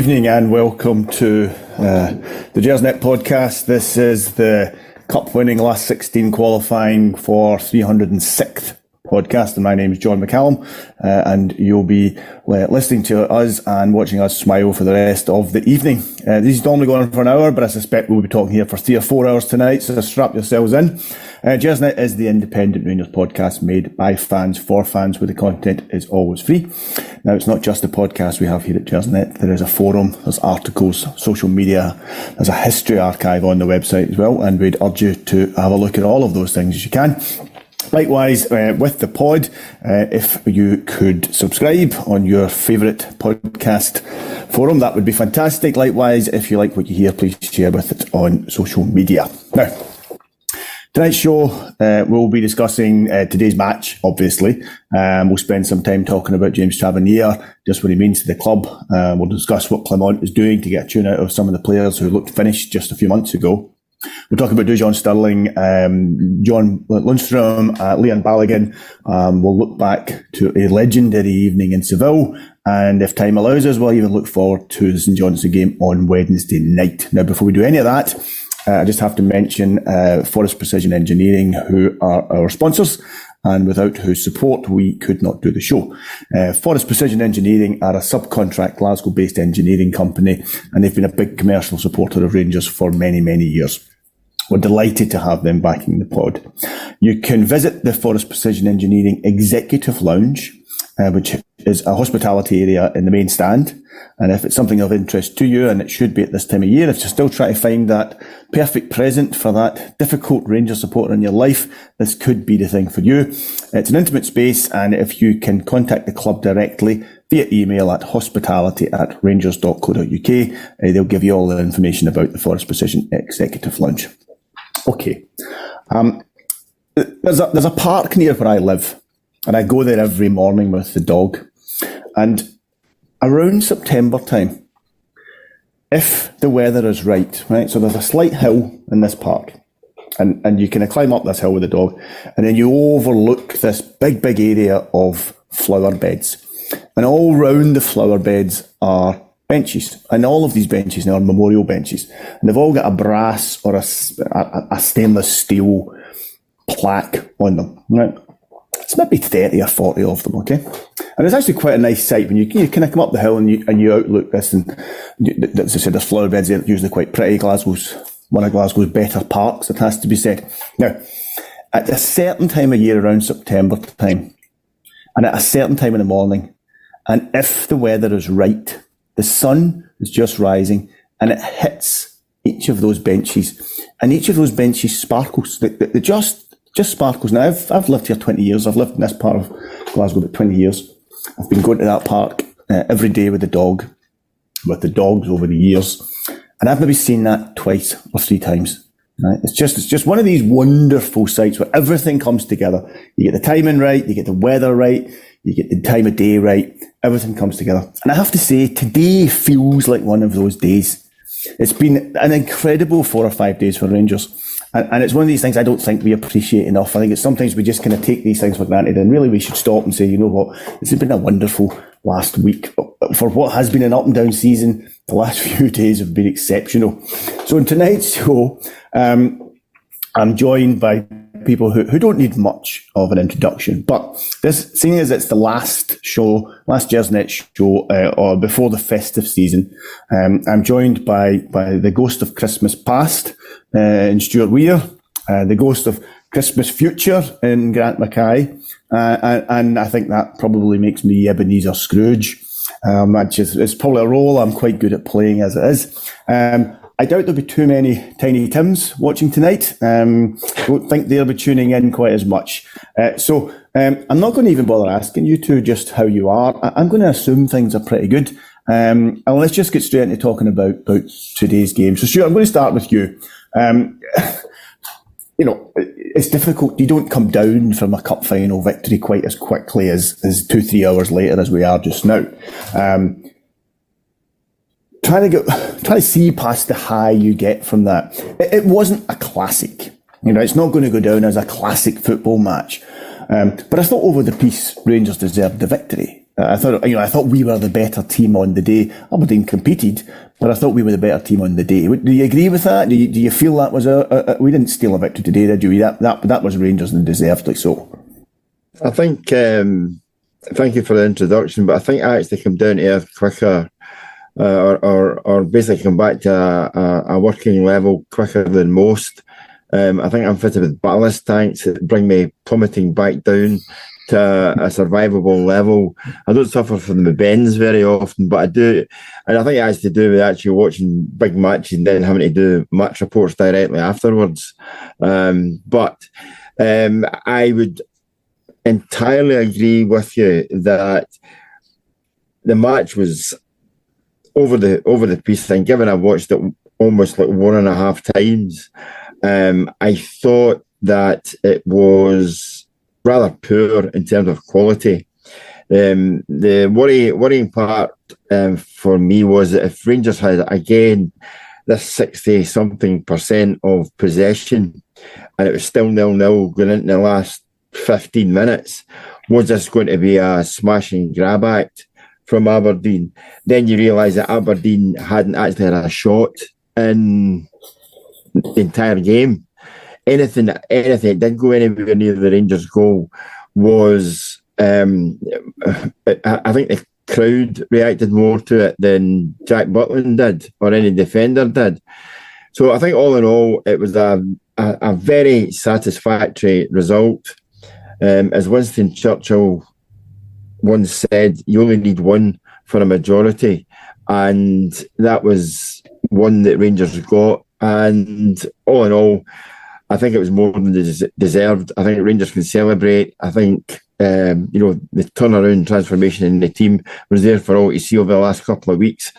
evening and welcome to uh, the Gersnet podcast. This is the cup winning last 16 qualifying for 306th podcast. And my name is John McCallum, uh, and you'll be uh, listening to us and watching us smile for the rest of the evening. Uh, these normally go on for an hour, but I suspect we'll be talking here for three or four hours tonight, so strap yourselves in. Uh, is the independent Rangers podcast made by fans for fans where the content is always free. Now, it's not just the podcast we have here at Gersnet. There is a forum, there's articles, social media, there's a history archive on the website as well, and we'd urge you to have a look at all of those things as you can. Likewise, uh, with the pod, uh, if you could subscribe on your favourite podcast forum, that would be fantastic. Likewise, if you like what you hear, please share with it on social media. Now, Tonight's show, uh, we'll be discussing uh, today's match, obviously. Um, we'll spend some time talking about James Tavernier, just what he means to the club. Uh, we'll discuss what Clement is doing to get a tune out of some of the players who looked finished just a few months ago. We'll talk about Dujon Sterling, um, John Lundstram, uh, Leon Balogun. Um, we'll look back to a legendary evening in Seville. And if time allows us, we'll even look forward to the St Johnstone game on Wednesday night. Now, before we do any of that, uh, I just have to mention uh, Forrest Precision Engineering, who are our sponsors, and without whose support we could not do the show. Uh, Forrest Precision Engineering are a subcontract Glasgow-based engineering company, and they've been a big commercial supporter of Rangers for many, many years. We're delighted to have them backing the pod. You can visit the Forrest Precision Engineering Executive Lounge, uh, which is a hospitality area in the main stand. And if it's something of interest to you, and it should be at this time of year, if you're still trying to find that perfect present for that difficult Ranger supporter in your life, this could be the thing for you. It's an intimate space, and if you can contact the club directly via email at hospitality at rangers.co.uk, uh, they'll give you all the information about the Forrest Precision Executive Lounge. Okay. Um, there's a, there's a park near where I live, and I go there every morning with the dog. And around September time, if the weather is right, right, so there's a slight hill in this park, and, and you can climb up this hill with the dog, and then you overlook this big, big area of flower beds. And all round the flower beds are benches. And all of these benches now are memorial benches. And they've all got a brass or a, a, a stainless steel plaque on them. Right? It's maybe 30 or 40 of them, okay? And it's actually quite a nice sight when you, you kind of come up the hill and you, and you outlook this. And as I said, there's flower beds there, usually quite pretty. Glasgow's one of Glasgow's better parks, it has to be said. Now, at a certain time of year around September time, and at a certain time in the morning, and if the weather is right, the sun is just rising and it hits each of those benches, and each of those benches sparkles. They, they just just sparkles. Now, I've, I've lived here 20 years. I've lived in this part of Glasgow about 20 years. I've been going to that park uh, every day with the dog, with the dogs over the years. And I've maybe seen that twice or three times. Right? It's just, it's just one of these wonderful sights where everything comes together. You get the timing right, you get the weather right, you get the time of day right, everything comes together. And I have to say, today feels like one of those days. It's been an incredible four or five days for Rangers. And, and, it's one of these things I don't think we appreciate enough. I think it's sometimes we just kind of take these things for granted, and really we should stop and say, you know what, this has been a wonderful last week for what has been an up and down season. The last few days have been exceptional. So in tonight's show, um, I'm joined by people who, who don't need much of an introduction. But this, seeing as it's the last show, last Gersnet show, uh, or before the festive season, um, I'm joined by, by the ghost of Christmas past, uh, in Stewart Weir, uh, the ghost of Christmas future in Grant Mackay, uh, and, and, I think that probably makes me Ebenezer Scrooge. Um, which is, it's probably a role I'm quite good at playing as it is. Um, I doubt there'll be too many Tiny Tims watching tonight. Um, don't think they'll be tuning in quite as much. Uh, so um, I'm not going to even bother asking you two just how you are. I- am going to assume things are pretty good. Um, and let's just get straight into talking about, about today's game. So, Stewart, I'm going to start with you. Um, you know, it's difficult. You don't come down from a cup final victory quite as quickly as, as two, three hours later as we are just now. Um, trying to get, trying to see past the high you get from that. It, it, wasn't a classic. You know, it's not going to go down as a classic football match. Um, but I thought over the piece, Rangers deserved the victory. Uh, I thought, you know, I thought we were the better team on the day. Aberdeen competed, but I thought we were the better team on the day. Do you agree with that? Do you, do you feel that was a, a, a we didn't steal a victory today, did you? That that that was Rangers and deservedly so. I think. Um, thank you for the introduction, but I think I actually come down to earth quicker, or, or or basically come back to a, a, working level quicker than most. Um, I think I'm fitted with ballast tanks that bring me plummeting back down to a survivable level. I don't suffer from the bends very often, but I do, and I think it has to do with actually watching big matches and then having to do match reports directly afterwards. Um, but um, I would entirely agree with you that the match was over the over the piece. And given I watched it almost like one and a half times, um, I thought that it was rather poor in terms of quality. Um, the worry, worrying part um, for me was that if Rangers had again this sixty something percent of possession, and it was still nil nil going into the last fifteen minutes, was this going to be a smash and grab act from Aberdeen? Then you realise that Aberdeen hadn't actually had a shot in the entire game anything anything that did go anywhere near the Rangers' goal was um, I think the crowd reacted more to it than Jack Butland did or any defender did. So I think all in all, it was a a, a very satisfactory result. Um, as Winston Churchill once said, you only need one for a majority, and that was one that Rangers got. And all in all, I think it was more than deserved. I think Rangers can celebrate. I think um, you know the turnaround transformation in the team was there for all to see over the last couple of weeks,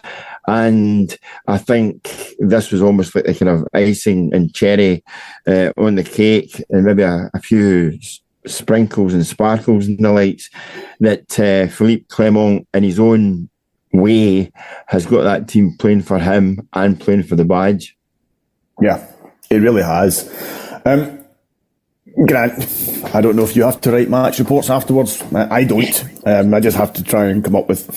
and I think this was almost like the kind of icing and cherry uh, on the cake, and maybe a, a few sprinkles and sparkles and the likes that uh, Philippe Clement, in his own way, has got that team playing for him and playing for the badge. Yeah, it really has. Um, Grant, I don't know if you have to write match reports afterwards. I don't. Um, I just have to try and come up with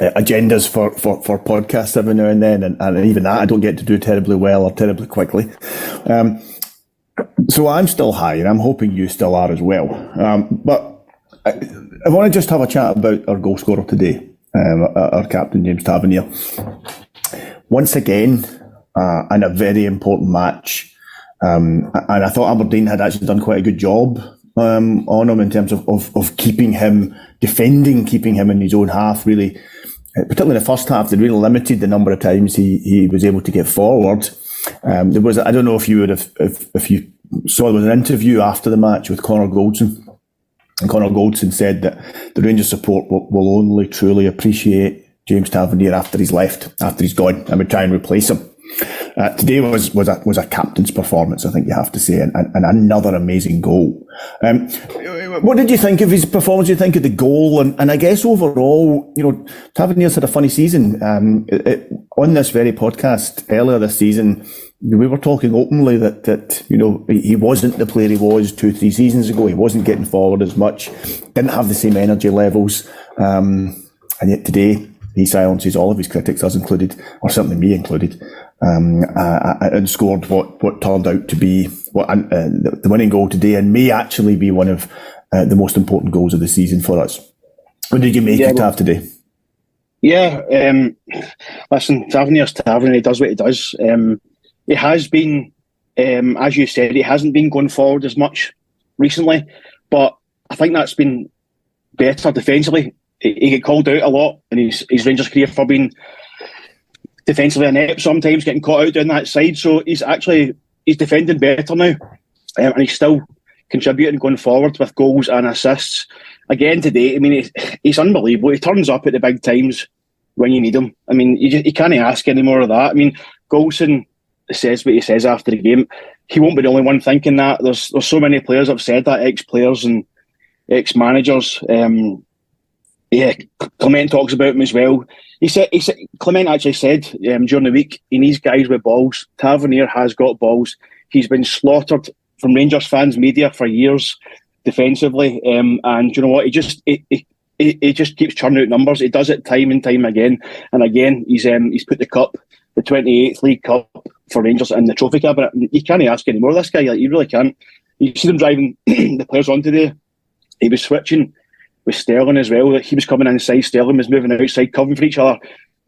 uh, agendas for, for, for podcasts every now and then, and, and, even that I don't get to do terribly well or terribly quickly. Um, so I'm still high, and I'm hoping you still are as well. Um, but I, I, want to just have a chat about our goal scorer today, um, our captain James Tavernier. Once again, uh, in a very important match. Um, and I thought Aberdeen had actually done quite a good job um, on him in terms of, of, of, keeping him, defending, keeping him in his own half, really. Uh, particularly in the first half, they really limited the number of times he, he was able to get forward. Um, there was, I don't know if you would have, if, if you saw there was an interview after the match with Connor Goldson. And Goldson said that the Rangers support will, will only truly appreciate James Tavernier after he's left, after he's gone, and would try and replace him. Uh, today was was a was a captain's performance, I think you have to say, and, and another amazing goal. Um, what did you think of his performance? Did you think of the goal, and, and I guess overall, you know, Tavernier's had a funny season. Um, it, it, on this very podcast earlier this season, we were talking openly that that you know he wasn't the player he was two three seasons ago. He wasn't getting forward as much, didn't have the same energy levels, um, and yet today he silences all of his critics, us included, or certainly me included um, uh, uh, and scored what, what turned out to be what uh, the, the, winning goal today, and may actually be one of uh, the most important goals of the season for us. What did you make yeah, it well, today? Yeah, um, listen, Tavernier's Tavern. He does what he does. Um, it has been, um, as you said, it hasn't been going forward as much recently, but I think that's been better defensively. He, he get called out a lot in his, his Rangers career for being defensively inept sometimes, getting caught out down that side. So he's actually he's defending better now, um, and he's still contributing going forward with goals and assists. Again today, I mean, he's unbelievable. He turns up at the big times when you need him. I mean, you, just, you can't ask any more of that. I mean, Goldson says what he says after the game. He won't be the only one thinking that. There's there's so many players have said that, ex players and ex managers. Um, yeah, Clement talks about him as well. He said, he said Clement actually said um, during the week he needs guys with balls. Tavernier has got balls. He's been slaughtered from Rangers fans, media for years defensively, um, and you know what? He just he, he, he, just keeps churning out numbers. He does it time and time again and again. He's um, he's put the cup, the 28th League Cup for Rangers in the trophy cabinet. You can't ask any more of this guy. Like, you really can't. You see them driving the players on today. He was switching with Sterling as well. That he was coming inside, Sterling was moving outside, covering for each other.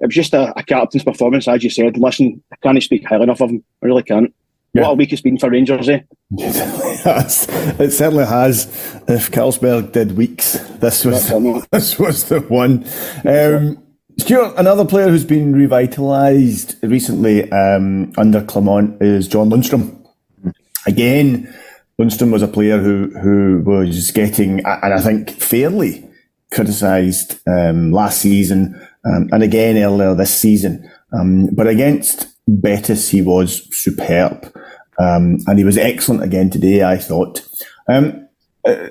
It was just a, a captain's performance, as you said. Listen, I can't speak highly enough of him. I really can't. Yeah. What a week it's been for Rangers, eh? it certainly has. If Carlsberg did weeks, this was this was the one. Um, Stewart, another player who's been revitalised recently um, under Clement is John Lundstram. Again, Lundstram was a player who who was getting, and I think fairly criticised um, last season um, and again earlier this season. Um, but against Betis, he was superb. Um, and he was excellent again today, I thought. Um, uh,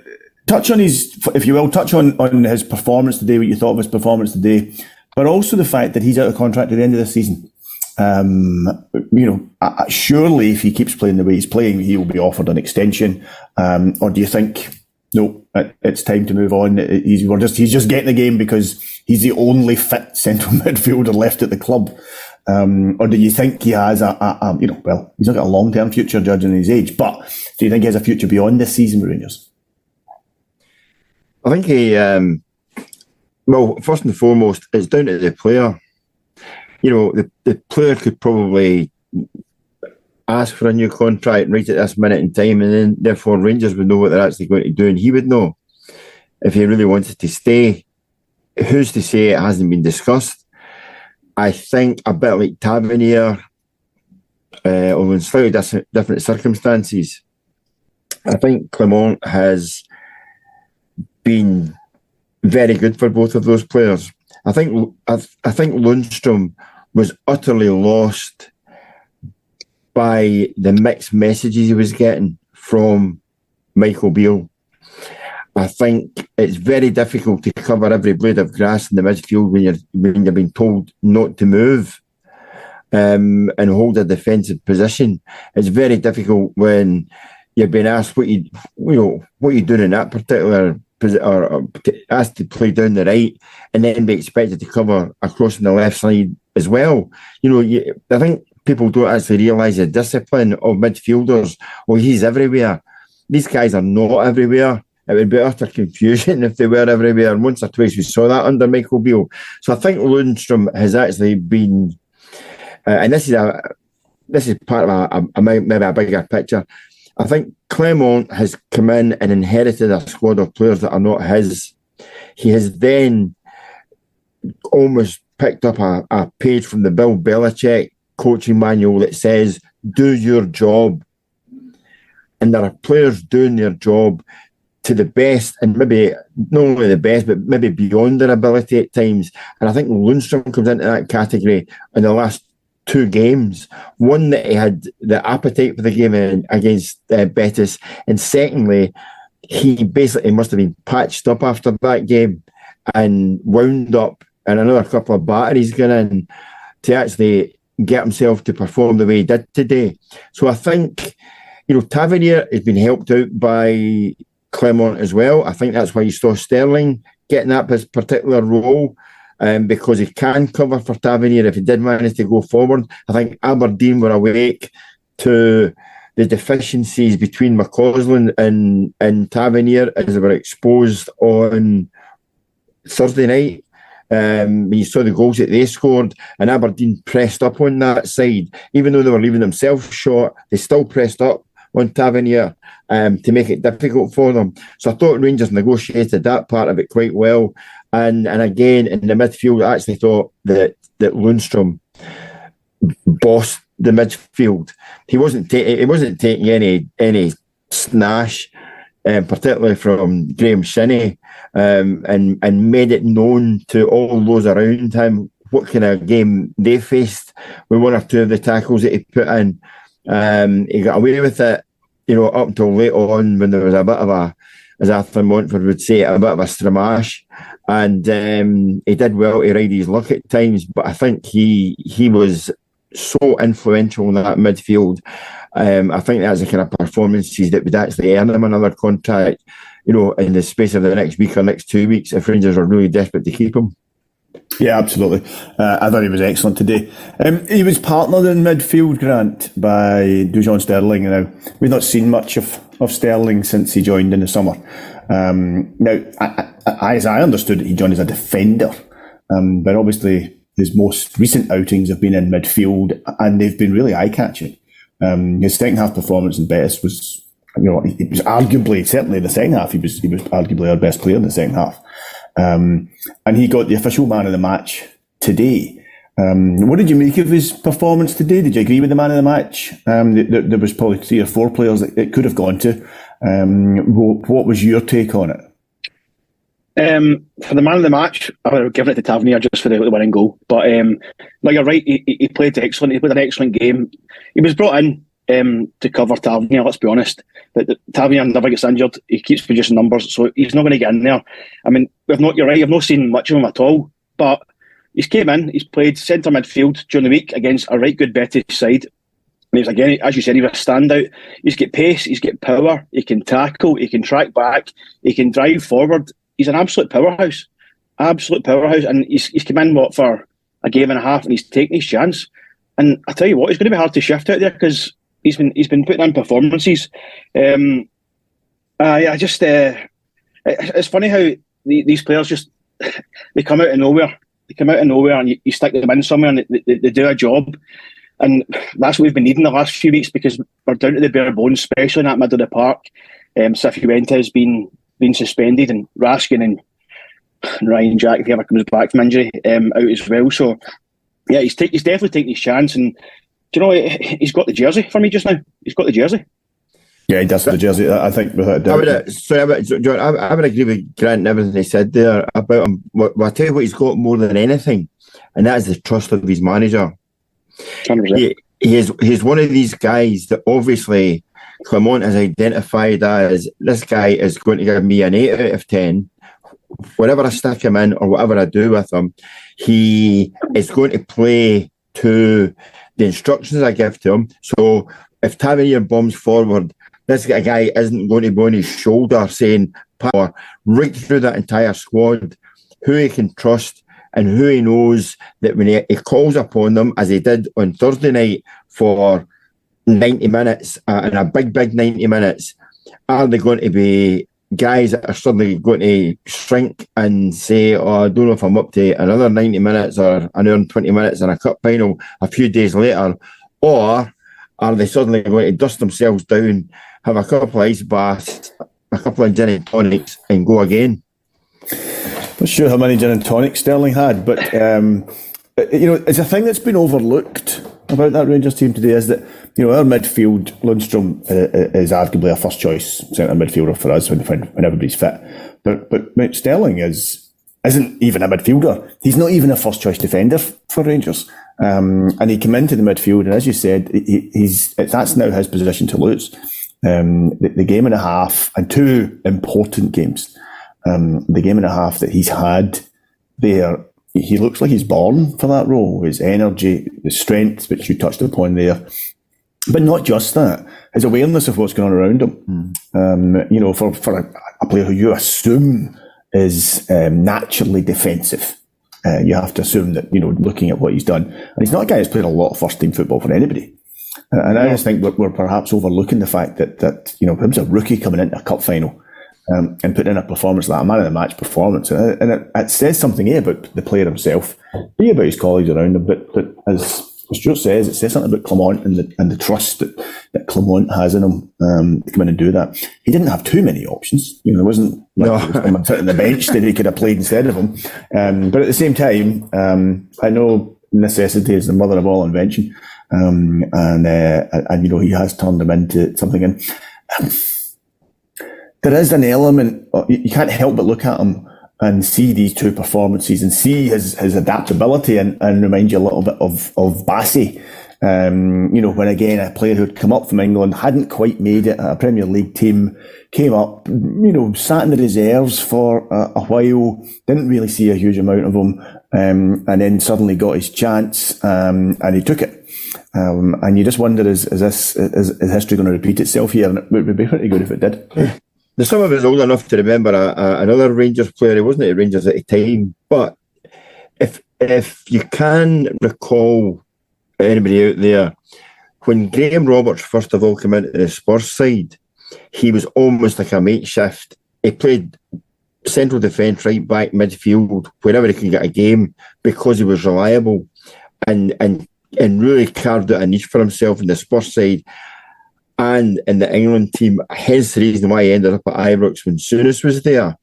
touch on his, if you will, touch on, on his performance today, what you thought of his performance today, but also the fact that he's out of contract at the end of the season. Um, you know, surely if he keeps playing the way he's playing, he will be offered an extension. Um, or do you think, no, it's time to move on? He's, just, he's just getting the game because he's the only fit central midfielder left at the club. Um, or do you think he has a, a, a, you know, well, he's not got a long term future judging his age, but do you think he has a future beyond this season Rangers? I think he, um, well, first and foremost, it's down to the player. You know, the, the player could probably ask for a new contract right at this minute in time, and then therefore Rangers would know what they're actually going to do, and he would know if he really wanted to stay. Who's to say it hasn't been discussed? I think a bit like Tavernier, uh, although in slightly different, different circumstances, I think Clement has been very good for both of those players. I think I, I think Lundstram was utterly lost by the mixed messages he was getting from Michael Beale I think it's very difficult to cover every blade of grass in the midfield when you're when you're being told not to move um, and hold a defensive position. It's very difficult when you're being asked what you you know what you doing in that particular or asked to play down the right and then be expected to cover across on the left side as well. You know, you, I think people don't actually realise the discipline of midfielders. Well, he's everywhere. These guys are not everywhere it would be utter confusion if they were everywhere. And Once or twice we saw that under Michael Beale. So I think Lundstram has actually been, uh, and this is a this is part of a, a, a, maybe a bigger picture. I think Clement has come in and inherited a squad of players that are not his. He has then almost picked up a, a page from the Bill Belichick coaching manual that says, do your job. And there are players doing their job to the best and maybe not only the best, but maybe beyond their ability at times. And I think Lundstram comes into that category in the last two games. One that he had the appetite for the game against uh, Betis, and secondly, he basically must have been patched up after that game and wound up, and another couple of batteries going in to actually get himself to perform the way he did today. So I think, you know, Tavernier has been helped out by Clement as well. I think that's why you saw Sterling getting that particular role um, because he can cover for Tavernier if he did manage to go forward. I think Aberdeen were awake to the deficiencies between McCausland and, and Tavernier as they were exposed on Thursday night. Um, you saw the goals that they scored, and Aberdeen pressed up on that side. Even though they were leaving themselves short, they still pressed up on Tavernier um, to make it difficult for them. So I thought Rangers negotiated that part of it quite well. And and again in the midfield, I actually thought that that Lundstram bossed the midfield. He wasn't ta- he wasn't taking any any snash, um, particularly from Graeme Shinnie, um, and and made it known to all those around him what kind of game they faced with one or two of the tackles that he put in. Um, he got away with it, you know, up until late on when there was a bit of a, as Arthur Montford would say, a bit of a stramash. And um, he did well to ride his luck at times, but I think he he was so influential in that midfield. Um, I think that's the kind of performances that would actually earn him another contract, you know, in the space of the next week or next two weeks if Rangers are really desperate to keep him. Yeah, absolutely. Uh, I thought he was excellent today. Um, he was partnered in midfield, Grant, by Dujon Sterling. Now, we've not seen much of, of Sterling since he joined in the summer. Um, now, I, I, as I understood it, he joined as a defender. Um, but obviously, his most recent outings have been in midfield, and they've been really eye-catching. Um, his second half performance in Betis was, you know, it was arguably, certainly in the second half, he was, he was arguably our best player in the second half. Um, and he got the official man of the match today. Um, what did you make of his performance today? Did you agree with the man of the match? Um, there, there, was probably three or four players that it could have gone to. Um, what was your take on it? Um, for the man of the match, I would have given it to Tavernier just for the, winning goal. But um, no, you're right. He, he, played excellent. He played an excellent game. He was brought in um, to cover Tavernier. Let's be honest. That Tavernier never gets injured. He keeps producing numbers, so he's not going to get in there. I mean, we've not. You're right. I've not seen much of him at all. But he's came in. He's played centre midfield during the week against a right good Betis side. And he's again, as you said, he's a standout. He's got pace. He's got power. He can tackle. He can track back. He can drive forward he's an absolute powerhouse, absolute powerhouse, and he's he's come in what for a game and a half, and he's taking his chance. And I tell you what, it's going to be hard to shift out there because he's been he's been putting in performances. Um, I, I just uh, it's funny how the, these players just they come out of nowhere. They come out of nowhere, and you, you stick them in somewhere, and they, they, they, do a job. And that's what we've been needing the last few weeks because we're down to the bare bones, especially in that middle of the park. Um, Cifuentes has been been suspended, and Raskin and Ryan Jack, if he ever comes back from injury, um, out as well. So, yeah, he's, take, he's definitely taking his chance. And do you know, he's got the jersey for me just now. He's got the jersey. Yeah, he does have the jersey. I think without doubt. I would, uh, sorry, I would, John, I, I, would agree with Grant and everything he said there about him. Well, I tell you what, he's got more than anything, and that is the trust of his manager. 100%. He, he is, he's one of these guys that obviously Clement has identified as this guy is going to give me an 8 out of 10. Whatever I stick him in or whatever I do with him, he is going to play to the instructions I give to him. So if Tavernier bombs forward, this guy isn't going to be on his shoulder saying power right through that entire squad, who he can trust and who he knows that when he, he calls upon them, as he did on Thursday night for 90 minutes uh, and a big, big 90 minutes, are they going to be guys that are suddenly going to shrink and say, oh, I don't know if I'm up to another 90 minutes or an hour and 20 minutes in a cup final a few days later? Or are they suddenly going to dust themselves down, have a couple of ice baths, a couple of gin and tonics, and go again? Not sure how many gin and tonics Sterling had, but um, you know, it's a thing that's been overlooked about that Rangers team today is that you know our midfield Lundstram uh, is arguably a first choice centre midfielder for us when, when everybody's fit, but but Sterling is isn't even a midfielder. He's not even a first choice defender for Rangers. Um, and he came into the midfield, and as you said, he, he's that's now his position to lose. Um, the, the, game and a half and two important games. Um, the game and a half that he's had there he looks like he's born for that role. His energy, his strength, which you touched upon there, but not just that. His awareness of what's going on around him. Mm. Um, you know, for for a, a, player who you assume is um, naturally defensive, uh, you have to assume that you know, looking at what he's done, and he's not a guy who's played a lot of first team football for anybody. Uh, and I just think we're, we're, perhaps overlooking the fact that that you know, him's a rookie coming into a cup final um, and putting in a performance like a man of the match performance. And, and it, it, says something A about the player himself, B about his colleagues around him, but, but as Stewart says, it says something about Clement and the, and the trust that, that Clement has in him um, to come in and do that. He didn't have too many options. You know, there wasn't like no. sitting on the bench that he could have played instead of him. Um, but at the same time, um, I know necessity is the mother of all invention. Um, and, uh, and, you know, he has turned him into something. And there is an element, you can't help but look at him and see these two performances and see his, his adaptability and, and remind you a little bit of, of Bassey. Um, you know, when again, a player who'd come up from England, hadn't quite made it a Premier League team, came up, you know, sat in the reserves for a, a while, didn't really see a huge amount of him, um, and then suddenly got his chance, um, and he took it. Um, and you just wonder, is, is this is, is history going to repeat itself here? And it would be pretty good if it did. There's some of us old enough to remember a, a, another Rangers player. He wasn't at Rangers at the time, but if if you can recall anybody out there, when Graham Roberts first of all came into the Spurs side, he was almost like a makeshift. He played central defence, right back, midfield, wherever he could get a game because he was reliable and and and really carved out a niche for himself in the Spurs side and in the England team. Hence the reason why he ended up at Ibrox when Souness was there.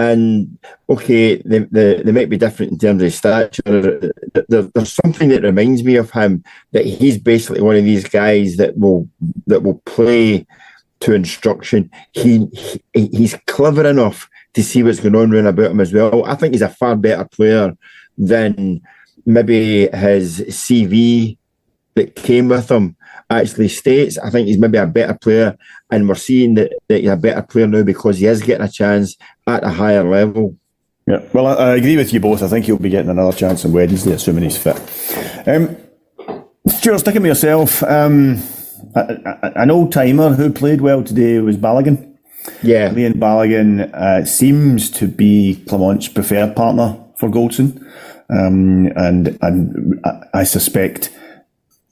And okay, they, they, they might be different in terms of stature. There, there's something that reminds me of him that he's basically one of these guys that will that will play to instruction. He, he he's clever enough to see what's going on around about him as well. I think he's a far better player than maybe his CV that came with him actually states. I think he's maybe a better player, and we're seeing that, that he's a better player now because he is getting a chance at a higher level. Yeah, well, I, I agree with you both. I think he'll be getting another chance on Wednesday, assuming he's fit. Um, Stewart, sticking with yourself, um, an old timer who played well today was Balogun. Yeah. Leon Balogun uh, seems to be Clement's preferred partner for Goldson. Um, and and I suspect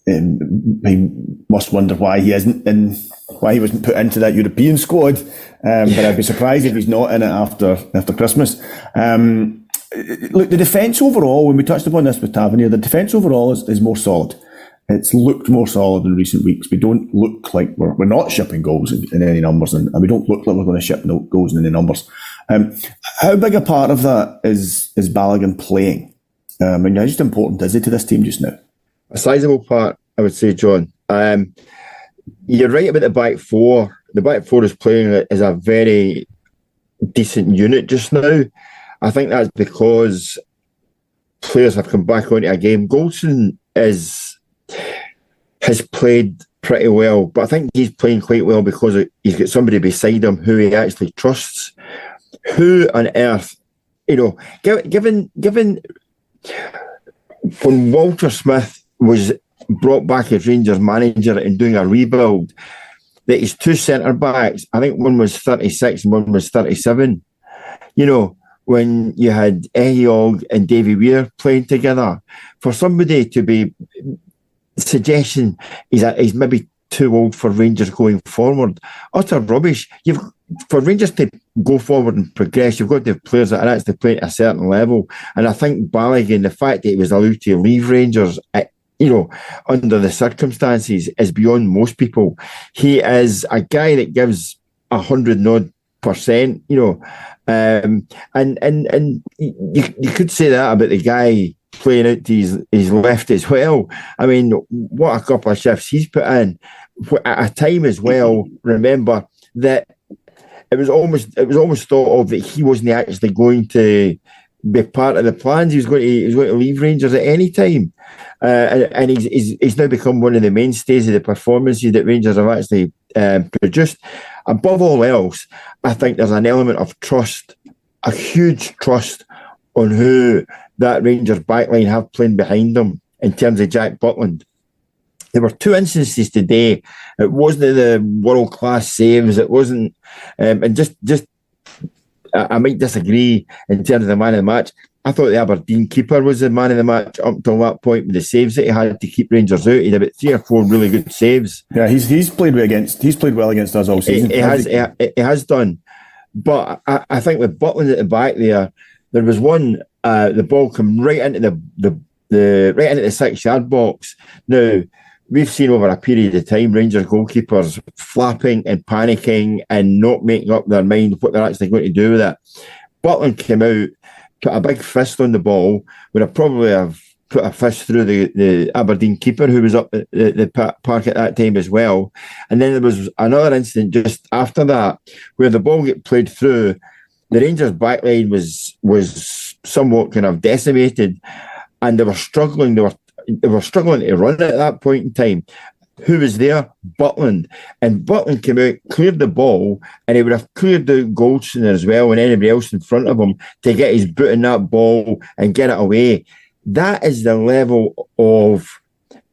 um, he must wonder why he isn't in, why he wasn't put into that European squad. Um, but I'd be surprised if he's not in it after after Christmas. Um, look, the defence overall, when we touched upon this with Tavernier, the defence overall is, is more solid it's looked more solid in recent weeks. We don't look like we're, we're not shipping goals in, in any numbers, and, and, we don't look like we're going to ship no goals in any numbers. Um, how big a part of that is is Balogun playing? Um, and how just important is he to this team just now? A sizable part, I would say, John. Um, you're right about the back four. The back four is playing as a very decent unit just now. I think that's because players have come back onto a game. Goldson is has played pretty well, but I think he's playing quite well because he's got somebody beside him who he actually trusts. Who on earth, you know, given given when Walter Smith was brought back as Rangers manager and doing a rebuild, that his two centre backs, I think one was 36 and one was 37. You know, when you had Ehiogu and Davy Weir playing together, for somebody to be suggestion is that he's maybe too old for Rangers going forward. Utter rubbish. You've for Rangers to go forward and progress, you've got to have players that are actually playing at a certain level. And I think Balogun, the fact that he was allowed to leave Rangers at, you know, under the circumstances is beyond most people. He is a guy that gives a hundred odd percent, you know. Um, and and and you, you could say that about the guy playing out to his, his left as well. I mean, what a couple of shifts he's put in at a time as well. Remember that it was almost it was almost thought of that he wasn't actually going to be part of the plans. He was going to he was going to leave Rangers at any time, uh, and, he's, he's, he's now become one of the mainstays of the performances that Rangers have actually um, produced. Above all else, I think there's an element of trust, a huge trust on who that Rangers backline have playing behind them in terms of Jack Butland. There were two instances today. It wasn't the world class saves. It wasn't, um, and just just I, I, might disagree in terms of the man of the match. I thought the Aberdeen keeper was the man of the match up until that point with the saves that he had to keep Rangers out. He had about three or four really good saves. Yeah, he's he's played against he's played well against us all season. He, he has he, he, has done, but I, I think with Butland at the back there, there was one uh, the ball come right into the, the the right into the six yard box. Now we've seen over a period of time Rangers goalkeepers flapping and panicking and not making up their mind what they're actually going to do with it. Butland came out, put a big fist on the ball, would have probably have put a fist through the, the Aberdeen keeper who was up the, the park at that time as well. And then there was another incident just after that where the ball get played through. The Rangers backline was was somewhat kind of decimated, and they were struggling. They were they were struggling to run at that point in time. who was there? Butland. And Butland came out, cleared the ball, and he would have cleared the Goldson as well and anybody else in front of him to get his boot in that ball and get it away. That is the level of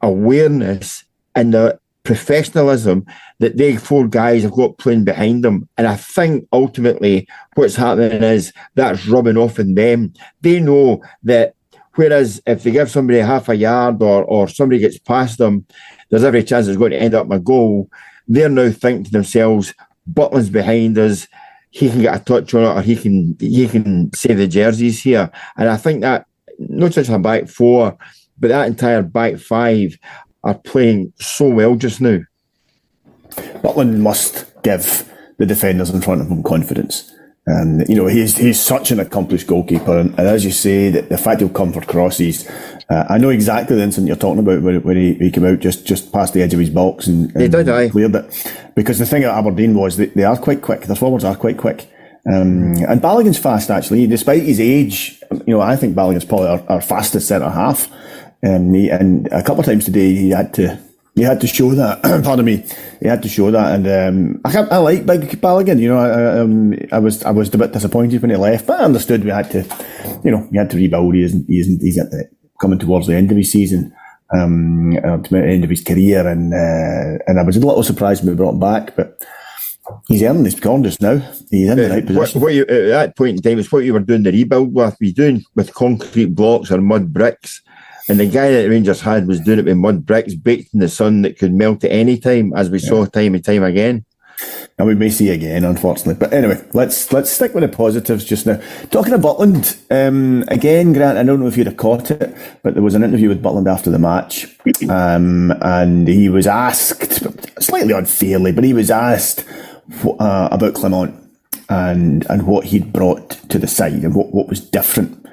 awareness and the professionalism that they four guys have got playing behind them. And I think ultimately what's happening is that's rubbing off on them. They know that whereas if they give somebody half a yard or, or somebody gets past them, there's every chance it's going to end up a goal. They're now thinking to themselves, Butland's behind us. He can get a touch on it, or he can he can save the jerseys here. And I think that not just a back four, but that entire back five are playing so well just now. Butland must give the defenders in front of him confidence. Um, you know, he's he's such an accomplished goalkeeper, and, and as you say, the, the, fact he'll come for crosses. Uh, I know exactly the incident you're talking about where, where he, he, came out just, just past the edge of his box and, and did, cleared it. Because the thing at Aberdeen was that they are quite quick. Their forwards are quite quick. Um, and Balogun's fast actually, despite his age. You know, I think Balogun's probably our, our fastest centre half. Um, he, and a couple of times today he had to he had to show that. pardon me. He had to show that, and um, I, I like Big Balogun. You know, I, um, I was I was a bit disappointed when he left, but I understood we had to, you know, we had to rebuild. He isn't he isn't he's at the, coming towards the end of his season, um, uh, to the end of his career, and uh, and I was a little surprised when we brought him back, but. He's earning his corners now. He's in the right position. What, what you, at that point in time is what you were doing the rebuild with. We doing with concrete blocks or mud bricks and the guy that Rangers had was doing it with mud bricks baked in the sun that could melt at any time, as we yeah. saw time and time again. And we may see again, unfortunately. But anyway, let's let's stick with the positives just now. Talking about Butland, um, again, Grant, I don't know if you'd have caught it, but there was an interview with Butland after the match, um, and he was asked, slightly unfairly, but he was asked uh, about Clement and and what he'd brought to the side and what, what was different.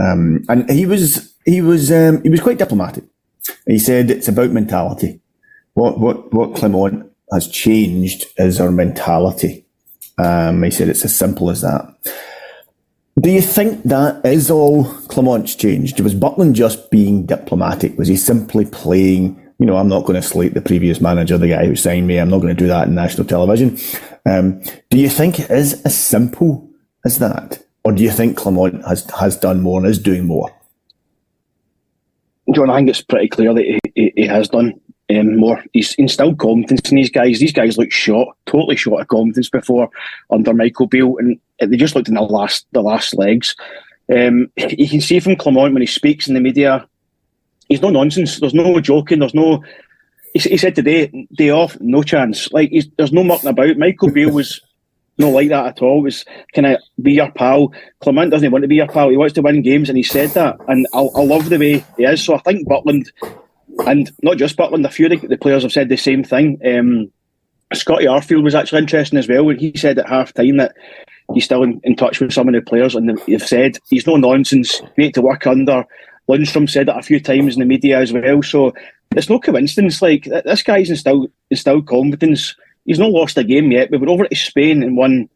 Um, and he was he was um, he was quite diplomatic. He said it's about mentality. What what what Clement has changed is our mentality. Um, he said it's as simple as that. Do you think that is all Clement's changed? Was Butland just being diplomatic? Was he simply playing? You know, I'm not going to slate the previous manager, the guy who signed me. I'm not going to do that in national television. Um, do you think it is as simple as that, or do you think Clement has has done more and is doing more? John, I think it's pretty clear that he, he, he has done um, more. He's instilled confidence in these guys. These guys look shot, totally short of confidence before under Michael Beale, and they just looked in the last the last legs. Um, you can see from Clement when he speaks in the media, he's no nonsense. There's no joking. There's no. He, he said today, day off, no chance. Like there's no mucking about. Michael Beale was not like that at all. Was kind of be your pal. Clement doesn't want to be your pal. He wants to win games, and he said that. And I, I love the way he is. So I think Butland, and not just Butland, a few of the, the players have said the same thing. Um, Scotty Arfield was actually interesting as well when he said at half time that he's still in, in touch with some of the players, and they've said he's no nonsense, great to work under. Lundstram said it a few times in the media as well. So it's no coincidence. Like this guy's instilled instilled confidence he's not lost a game yet. We went over to Spain and won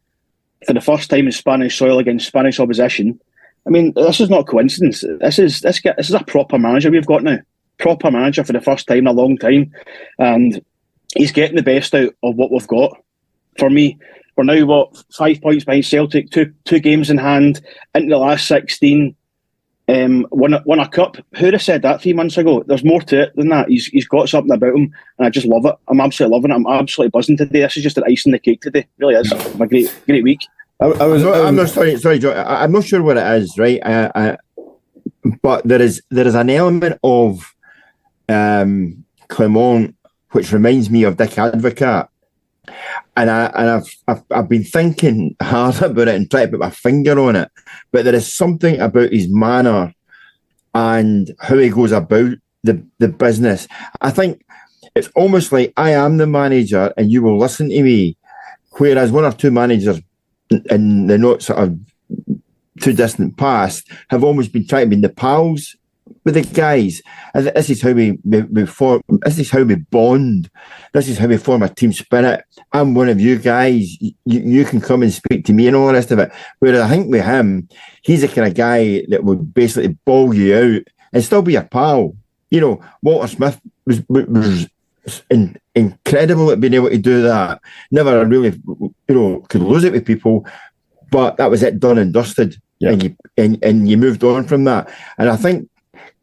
for the first time in Spanish soil against Spanish opposition. I mean, this is not coincidence. This is this this is a proper manager we've got now. Proper manager for the first time in a long time, and he's getting the best out of what we've got. For me, we're now what five points behind Celtic, two two games in hand into the last sixteen um, won, a, won a cup. Who'd have said that three months ago? There's more to it than that. He's he's got something about him, and I just love it. I'm absolutely loving it. I'm absolutely buzzing today. This is just an icing in the cake today. It really is. a great great week. I, I was. I'm, I'm not sorry, sorry, Joe. I, am not sure what it is, right? I, I, but there is there is an element of um, Clement which reminds me of Dick Advocaat. And I and I've, I've I've been thinking hard about it and trying to put my finger on it, but there is something about his manner and how he goes about the the business. I think it's almost like I am the manager and you will listen to me, whereas one or two managers in the not sort of too distant past have almost been trying to be the pals with the guys. And this is how we, we, we form, this is how we bond. This is how we form a team spirit. I'm one of you guys. You, you can come and speak to me and all the rest of it. Whereas I think with him, he's the kind of guy that would basically ball you out and still be a pal. You know, Walter Smith was, was in, incredible at being able to do that. Never really, you know, could lose it with people, but that was it, done and dusted. Yeah. And you and, and you moved on from that. And I think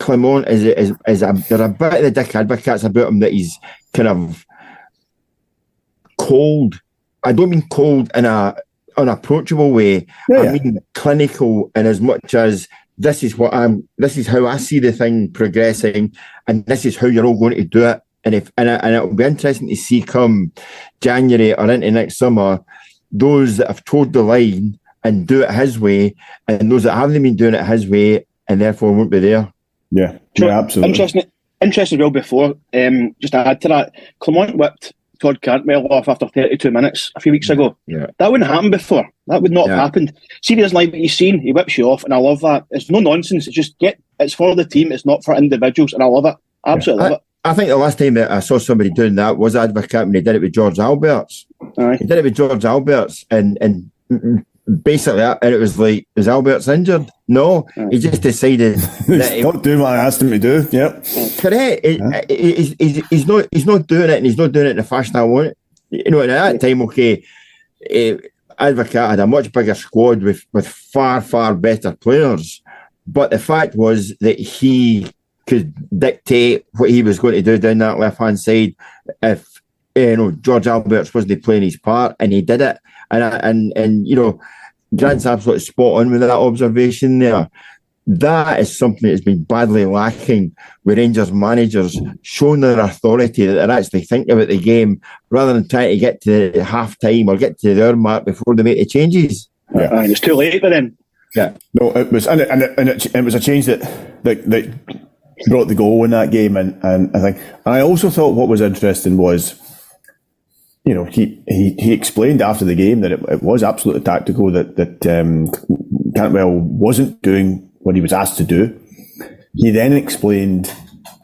Clement is is is a there are a bit of the Dick Advocaats about him that he's kind of cold. I don't mean cold in a unapproachable way. Yeah. I mean clinical in as much as this is what I'm this is how I see the thing progressing and this is how you're all going to do it. And if and, and it'll be interesting to see come January or into next summer, those that have toed the line and do it his way, and those that haven't been doing it his way and therefore won't be there. Yeah, yeah, absolutely. Interesting, interesting. Well, before um, just to add to that, Clement whipped Todd Cantwell off after 32 minutes a few weeks ago. Yeah. That wouldn't happen before. That would not yeah. have happened. See, he doesn't like what he's seen. He whips you off, and I love that. It's no nonsense. It's just get. It's for the team. It's not for individuals, and I love it. Absolutely yeah. love I, it. I think the last time that I saw somebody doing that was Advocaat when he did it with George Albertz. Aye. He did it with George Albertz, and and basically, uh, and it was like, is Albertz injured? No, he just mm. decided that he's not doing what I asked him to do. Yep, correct. Yeah. He's, he's, he's, not he's not doing it, and he's not doing it in the fashion I want. You know, at that time, okay, eh, uh, Advocaat had a much bigger squad with with far far better players, but the fact was that he could dictate what he was going to do down that left hand side if eh, you know George Albertz wasn't playing his part, and he did it. And and and you know Grant's absolutely spot on with that observation there. That is something that has been badly lacking with Rangers managers showing their authority that they're actually thinking about the game rather than trying to get to the half time or get to the hour mark before they make the changes. Yeah, and it's too late for them. Yeah, no, it was, and it, and it, and it, it was a change that, that that brought the goal in that game, and and I think, and I also thought what was interesting was you know, he, he, he explained after the game that it, it was absolutely tactical, that, that um, Cantwell wasn't doing what he was asked to do. He then explained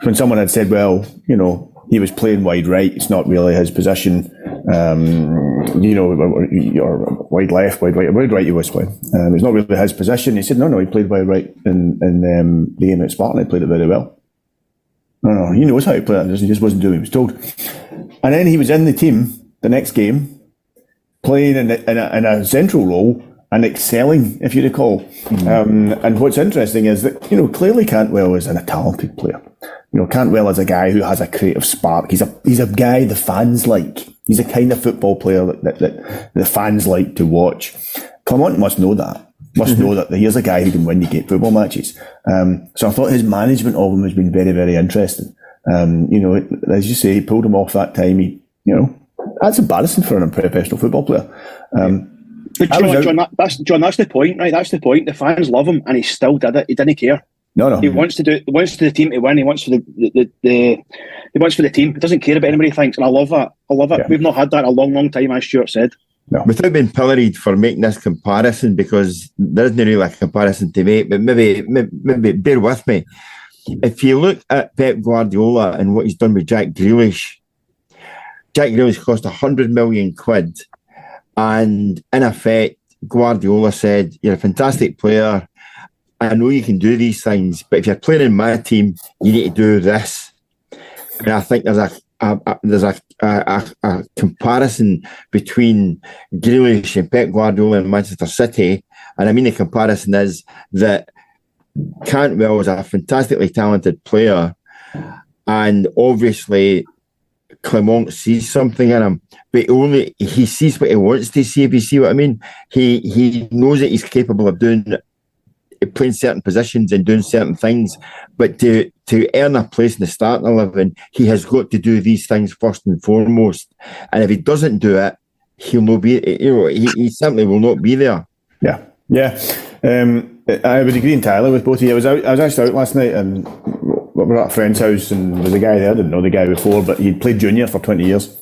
when someone had said, well, you know, he was playing wide right, it's not really his position, um, you know, or wide left, wide right, wide right he was playing. Um, it's not really his position. He said, no, no, he played wide right in, in um, the game at Spartan, he played it very well. No, no, he knows how to play it, he just wasn't doing what he was told. And then he was in the team the next game, playing in a, in a, in a central role and excelling, if you recall. Mm-hmm. Um, and what's interesting is that, you know, clearly Cantwell is a talented player. You know, Cantwell is a guy who has a creative spark. He's a, he's a guy the fans like. He's a kind of football player that, that, that the fans like to watch. Clement must know that. Must mm-hmm. know that here's a guy who can win you game football matches. Um, so I thought his management of him has been very, very interesting. Um, you know, as you say, he pulled him off that time. He, you know, that's embarrassing for an professional football player. Um, but John, John, that, that's John. That's the point, right? That's the point. The fans love him, and he still did it. He didn't care. No, no. He wants to do. He wants for the team to win. He wants for the, the, the, the He wants for the team. He doesn't care about anybody thinks, and I love that. I love it. Yeah. We've not had that in a long, long time, as Stewart said. No. Without being pilloried for making this comparison, because there isn't really a comparison to make, but maybe, maybe, maybe bear with me. If you look at Pep Guardiola and what he's done with Jack Grealish Jack Grealish cost 100 million quid. And in effect, Guardiola said, You're a fantastic player. I know you can do these things, but if you're playing in my team, you need to do this. And I think there's a, a, a there's a, a, comparison between Grealish and Pep Guardiola and Manchester City. And I mean, the comparison is that Cantwell is a fantastically talented player. And obviously, Clement sees something in him, but only he sees what he wants to see. If you see what I mean, he he knows that he's capable of doing playing certain positions and doing certain things. But to to earn a place in the starting eleven, he has got to do these things first and foremost. And if he doesn't do it, he'll not be. You know, he, he simply will not be there. Yeah, yeah. Um, I would agree entirely with both of you. I was out, I was actually out last night and we were at a friend's house and there was a guy there. I didn't know the guy before, but he'd played junior for 20 years.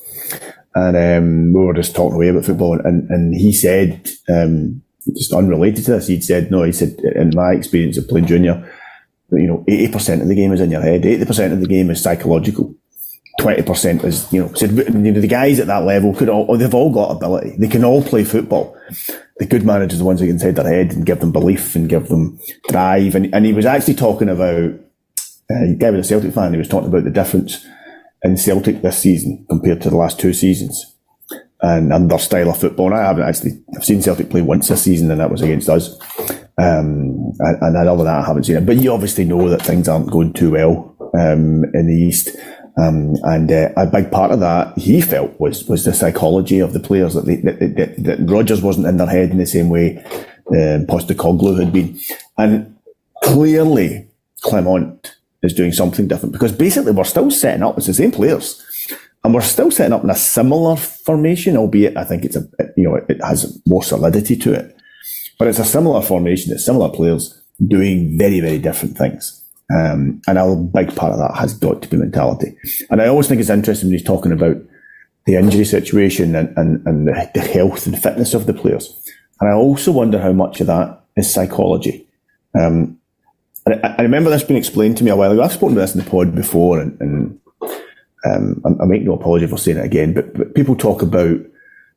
And um, we were just talking away about football. And, and he said, um, just unrelated to this, he'd said, no, he said, in my experience of playing junior, you know, 80% of the game is in your head, 80% of the game is psychological. 20% is, you know, said, you know, the guys at that level could all, they've all got ability. They can all play football. The good managers are the ones who can inside their head and give them belief and give them drive. And, and he was actually talking about uh, guy was a Celtic fan. He was talking about the difference in Celtic this season compared to the last two seasons and, and their style of football. And I haven't actually, I've seen Celtic play once this season and that was against us. Um, and, and other than that, I haven't seen it. But you obviously know that things aren't going too well um, in the East. Um, and uh, a big part of that he felt was was the psychology of the players that, they, that, that, that Rodgers wasn't in their head in the same way um, Postecoglou had been, and clearly Clement is doing something different because basically we're still setting up it's the same players, and we're still setting up in a similar formation, albeit I think it's a you know it has more solidity to it, but it's a similar formation, it's similar players doing very very different things. Um, and a big part of that has got to be mentality. And I always think it's interesting when he's talking about the injury situation and, and, and the, the health and fitness of the players. And I also wonder how much of that is psychology. Um, I, I, remember this being explained to me a while ago. I've spoken to this in the pod before, and, and um, I, I, make no apology for saying it again. But, but people talk about,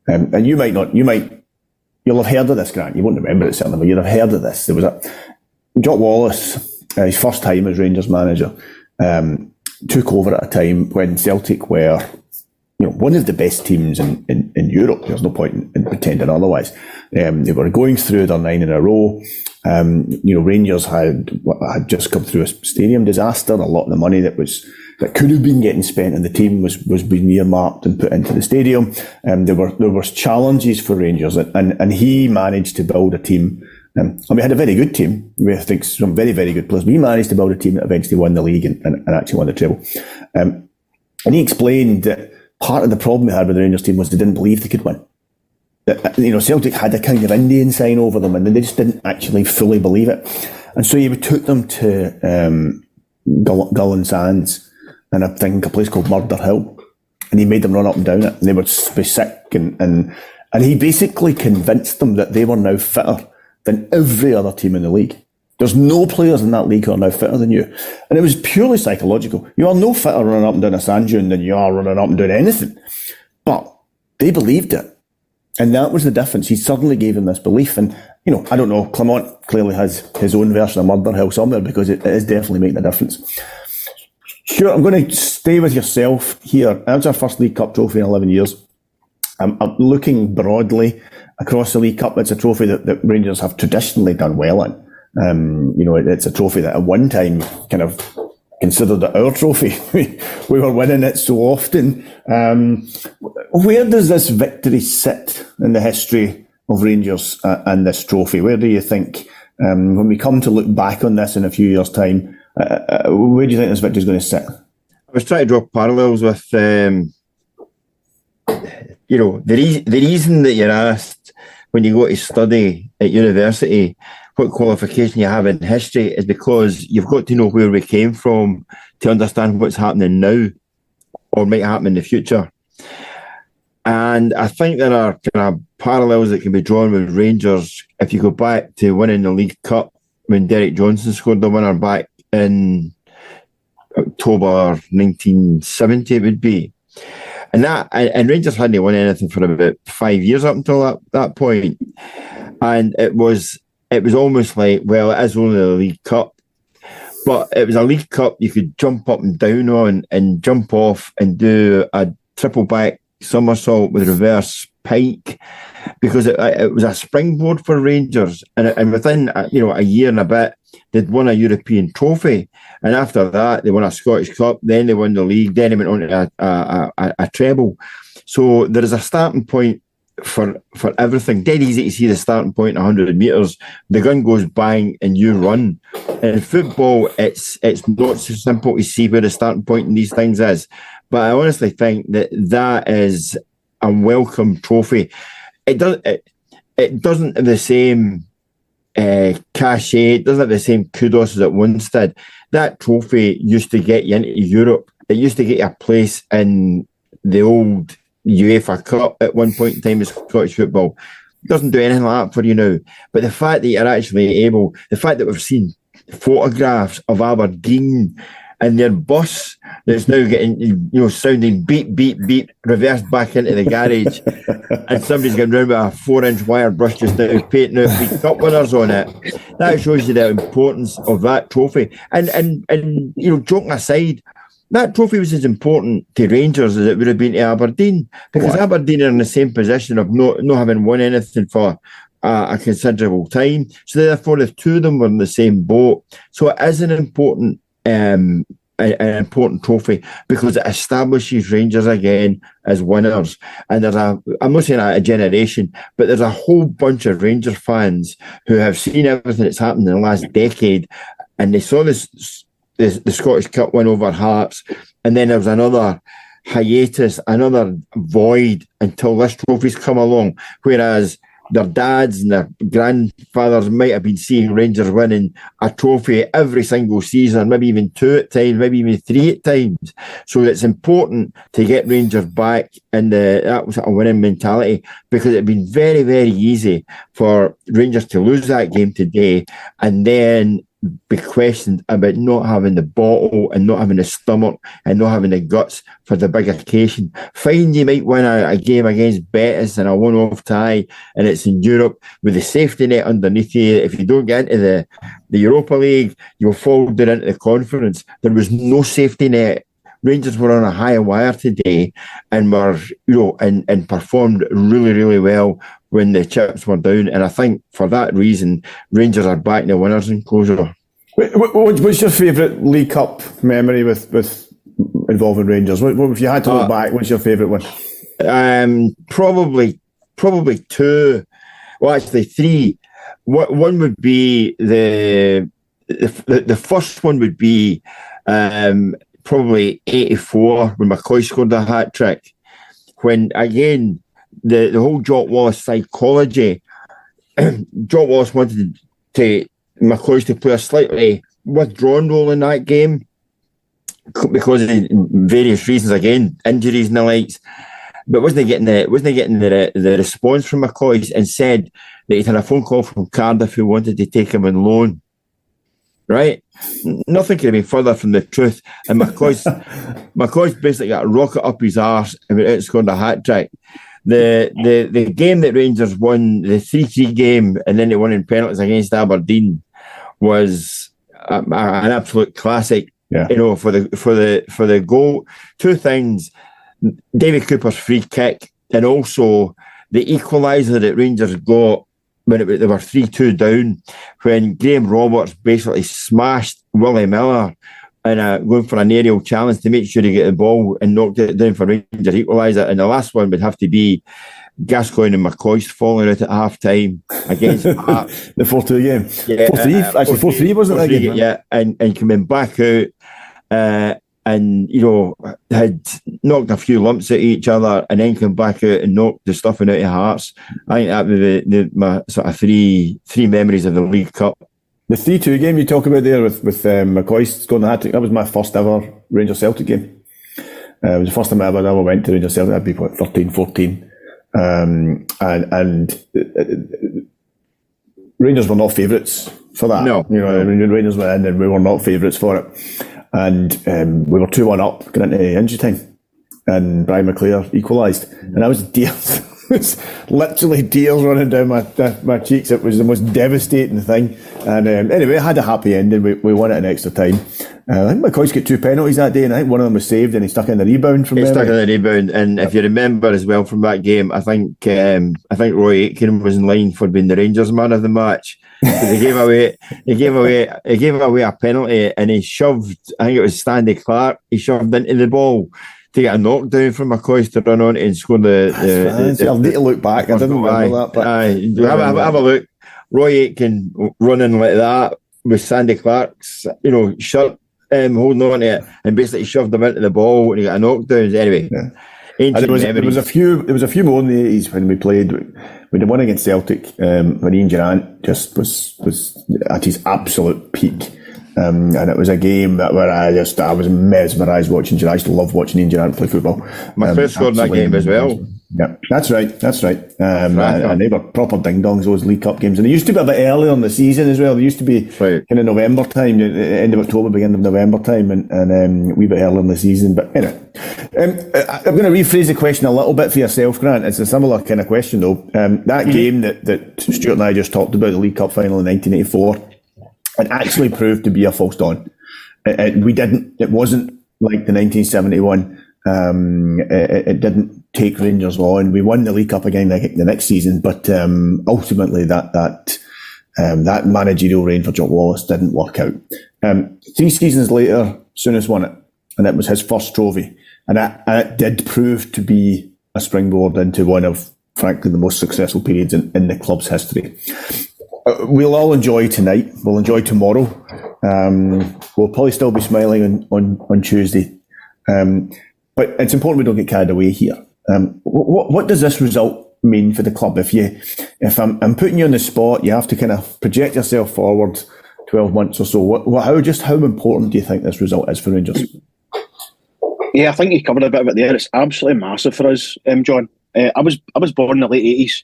um, and you might not, you might, you'll have heard of this, Grant. You won't remember it certainly, but you'll have heard of this. There was a Jock Wallace uh, his first time as Rangers manager, um, took over at a time when Celtic were, you know, one of the best teams in, in, in Europe. There's no point in, in pretending otherwise. Um, they were going through their nine in a row. Um, you know, Rangers had had just come through a stadium disaster. A lot of the money that was that could have been getting spent on the team was was being earmarked and put into the stadium. Um, there were there was challenges for Rangers, and, and, and he managed to build a team um, and we had a very good team. We had think some very, very good players. We managed to build a team that eventually won the league and, and, and actually won the treble. Um, and he explained that part of the problem we had with the Rangers team was they didn't believe they could win. That, uh, you know, Celtic had a kind of Indian sign over them and they just didn't actually fully believe it. And so he took them to um, Gull, Gullane Sands and I think a place called Murder Hill. And he made them run up and down it. And they would be sick and, and, and he basically convinced them that they were now fitter than every other team in the league. There's no players in that league who are now fitter than you. And it was purely psychological. You are no fitter running up and down a sand dune than you are running up and doing anything. But they believed it. And that was the difference. He suddenly gave them this belief. And, you know, I don't know, Clement clearly has his own version of Murder Hill somewhere because it, it is definitely making a difference. Sure, I'm going to stay with yourself here. That's our first League Cup trophy in 11 years. I'm, I'm looking broadly across the League Cup. It's a trophy that, that Rangers have traditionally done well in. Um, you know, it, it's a trophy that at one time kind of considered it our trophy. we, we were winning it so often. Um, where does this victory sit in the history of Rangers uh, and this trophy? Where do you think, um, when we come to look back on this in a few years' time, uh, uh, where do you think this victory is going to sit? I was trying to draw parallels with, um, you know, the, re- the reason that you're asked when you go to study at university, what qualification you have in history is because you've got to know where we came from to understand what's happening now or might happen in the future. And I think there are kind of parallels that can be drawn with Rangers if you go back to winning the League Cup when Derek Johnstone scored the winner back in October 1970, it would be. And that and, Rangers hadn't won anything for about five years up until that, that point. And it was it was almost like, well, it is only a League Cup. But it was a League Cup you could jump up and down on and jump off and do a triple back somersault with reverse pike because it, it was a springboard for Rangers. And, and within, uh, you know, a year and a bit, they'd won a European trophy. And after that, they won a Scottish Cup. Then they won the league. Then they went on to a, a, a, a treble. So there is a starting point for for everything. Dead easy to see the starting point 100 metres. The gun goes bang and you run. In football, it's it's not so simple to see where the starting point in these things is. But I honestly think that that is a welcome trophy. It does it, it doesn't the same uh, cachet. It doesn't have the same kudos as it once did. That trophy used to get you into Europe. It used to get you a place in the old UEFA Cup at one point in time in Scottish football. It doesn't do anything like that for you now. But the fact that you're actually able, the fact that we've seen photographs of Aberdeen and their bus that's now getting you know sounding beep beep beep reversed back into the garage and somebody's going round with a four inch wire brush just now painting out the cup winners on it that shows you the importance of that trophy and and and you know joking aside that trophy was as important to Rangers as it would have been to Aberdeen because what? Aberdeen are in the same position of not, not having won anything for uh, a considerable time. So therefore, the two of them were in the same boat. So it is an important um, an important trophy because it establishes Rangers again as winners. And there's a, I'm not saying a generation, but there's a whole bunch of Rangers fans who have seen everything that's happened in the last decade and they saw this, this the Scottish Cup win over Hearts. And then there was another hiatus, another void until this trophy's come along. Whereas their dads and their grandfathers might have been seeing Rangers winning a trophy every single season, maybe even two at times, maybe even three at times. So it's important to get Rangers back in the that sort of winning mentality because it'd been very, very easy for Rangers to lose that game today and then be questioned about not having the bottle and not having the stomach and not having the guts for the big occasion. Fine, you might win a, a game against Betis and a one-off tie, and it's in Europe with the safety net underneath you. If you don't get into the, the Europa League, you'll fall down into the conference. There was no safety net Rangers were on a higher wire today and were, you know, and, and performed really, really well when the chips were down. And I think for that reason, Rangers are back in the winners enclosure. What's your favourite League Cup memory with, with involving Rangers? What, what, if you had to look uh, back, what's your favourite one? Um, probably, probably two. Well, actually, three. What One would be the the, the first one would be um, probably 84 when McCoist scored a hat trick. When again, the, the whole Jock Wallace psychology, Jock Wallace wanted to McCoist to play a slightly withdrawn role in that game because of various reasons, again, injuries and the likes. But wasn't he getting the wasn't he getting the the response from McCoist and said that he'd had a phone call from Cardiff who wanted to take him on loan right? Nothing could have been further from the truth. And McCoist's McCoist's basically got a rocket up his arse and went out and scored a hat trick. The the the game that Rangers won, the three three game, and then they won in penalties against Aberdeen, was a, a, an absolute classic. Yeah. You know, for the for the for the goal, two things: David Cooper's free kick, and also the equaliser that Rangers got when it, they were 3 2 down, when Graham Roberts basically smashed Willie Miller and uh, going for an aerial challenge to make sure he get the ball and knocked it down for Rangers equaliser. And the last one would have to be Gascoigne and McCoist falling out at half time against the 4 2 game. Yeah, 4 3, uh, actually 4 3, wasn't it? Yeah, and, and coming back out. Uh, and you know had knocked a few lumps at each other and then come back out and knocked the stuffing out of hearts. I think that was the, the, my sort of three three memories of the League Cup. The three two game you talk about there with with um, McCoist scoring the hat trick. That was my first ever Rangers Celtic game. Uh, it was the first time I ever, ever went to Rangers Celtic. I'd be what 13, 14. Um, and and uh, Rangers were not favourites for that. No, you know, Rangers were in and we were not favourites for it and um, we were 2 1 up going into injury time. And Brian McClair equalised. And I was tears. Was literally tears running down my my cheeks. It was the most devastating thing. And um, anyway, it had a happy ending. We, we won it in extra time. Uh, I think McCoist's got two penalties that day, and I think one of them was saved, and he stuck in the rebound from. He stuck in the rebound, and if you remember as well from that game, I think um, I think Roy Aitken was in line for being the Rangers man of the match. he gave away, he gave away, he gave away a penalty, and he shoved. I think it was Sandy Clark. He shoved into the ball to get a knockdown from McCoist to run on and score the. the, the, the I'll need to look back. I didn't remember that. But aye, have, have, have, a look. Roy Aitken running like that with Sandy Clark's, you know, shirt um, holding on to it and basically shoved him into the ball and he got a knockdown. Anyway, yeah. there was, there was a few. There was a few more in the eighties when we played. We did one against Celtic um, when Ian Durrant just was was at his absolute peak. Um, and it was a game that where I just I was mesmerised watching. I used to love watching Ian Durrant play football. My um, first scored in that game as well. Yeah, that's right. That's right. Um, and, and, they were proper ding dongs, those League Cup games. And they used to be a bit earlier in the season as well. They used to be right. kind of November time, end of October, beginning of November time, and, and um, a wee bit earlier in the season. But anyway, um, I'm going to rephrase the question a little bit for yourself, Grant. It's a similar kind of question, though. Um, that mm-hmm. game that, that Stewart and I just talked about, the League Cup final in 1984, it actually proved to be a false dawn. It, it, we didn't, it wasn't like the 1971. Um, it, it, didn't take Rangers on. We won the League Cup again the, the next season, but um, ultimately that that um, that managerial reign for Jock Wallace didn't work out. Um, three seasons later, Souness won it, and it was his first trophy, and it, it did prove to be a springboard into one of, frankly, the most successful periods in, in the club's history. Uh, we'll all enjoy tonight. We'll enjoy tomorrow. Um, we'll probably still be smiling on on, on Tuesday. Um, but it's important we don't get carried away here. Um, what, what does this result mean for the club? If you, if I'm, I'm putting you on the spot, you have to kind of project yourself forward twelve months or so. What, what, how just how important do you think this result is for Rangers? Yeah, I think you covered a bit of it there. It's absolutely massive for us, um, John. Uh, I was I was born in the late eighties,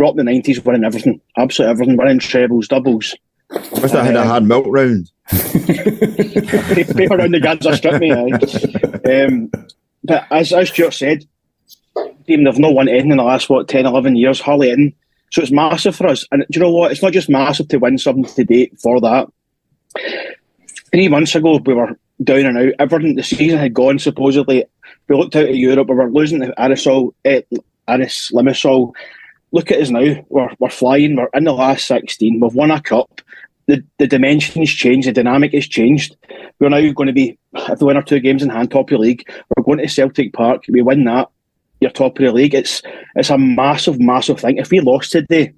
up the nineties, winning everything, absolutely everything, winning trebles, doubles. Must I had a hard milk round. Paper around the guns stripped me. Um, but as as Stewart said, team they've not won anything in the last what 10, 11 years, hardly in. So it's massive for us. And do you know what? It's not just massive to win something today for that. Three months ago, we were down and out. Everything, the season had gone supposedly. We looked out at Europe, we were losing to Arisol, eh, Aris Limassol. Look at us now. We're, we're flying. We're in the last 16. We've won a cup. The, the dimension has changed. The dynamic has changed. We're now going to be, if we win our two games in hand, top of the league. We're going to Celtic Park. We win that you're top of the league. It's it's a massive, massive thing. If we lost today,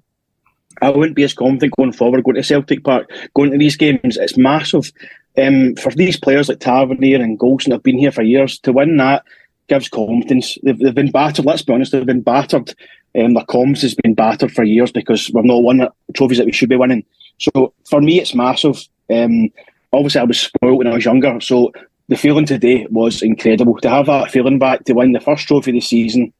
I wouldn't be as confident going forward, going to Celtic Park, going to these games. It's massive. Um, for these players like Tavernier and Goldson have been here for years, to win that gives confidence. They've, they've been battered, let's be honest, they've been battered. Um, their comms has been battered for years because we've not won trophies that we should be winning. So for me, it's massive. Um, obviously, I was spoiled when I was younger, so the feeling today was incredible. To have that feeling back to win the first trophy of the season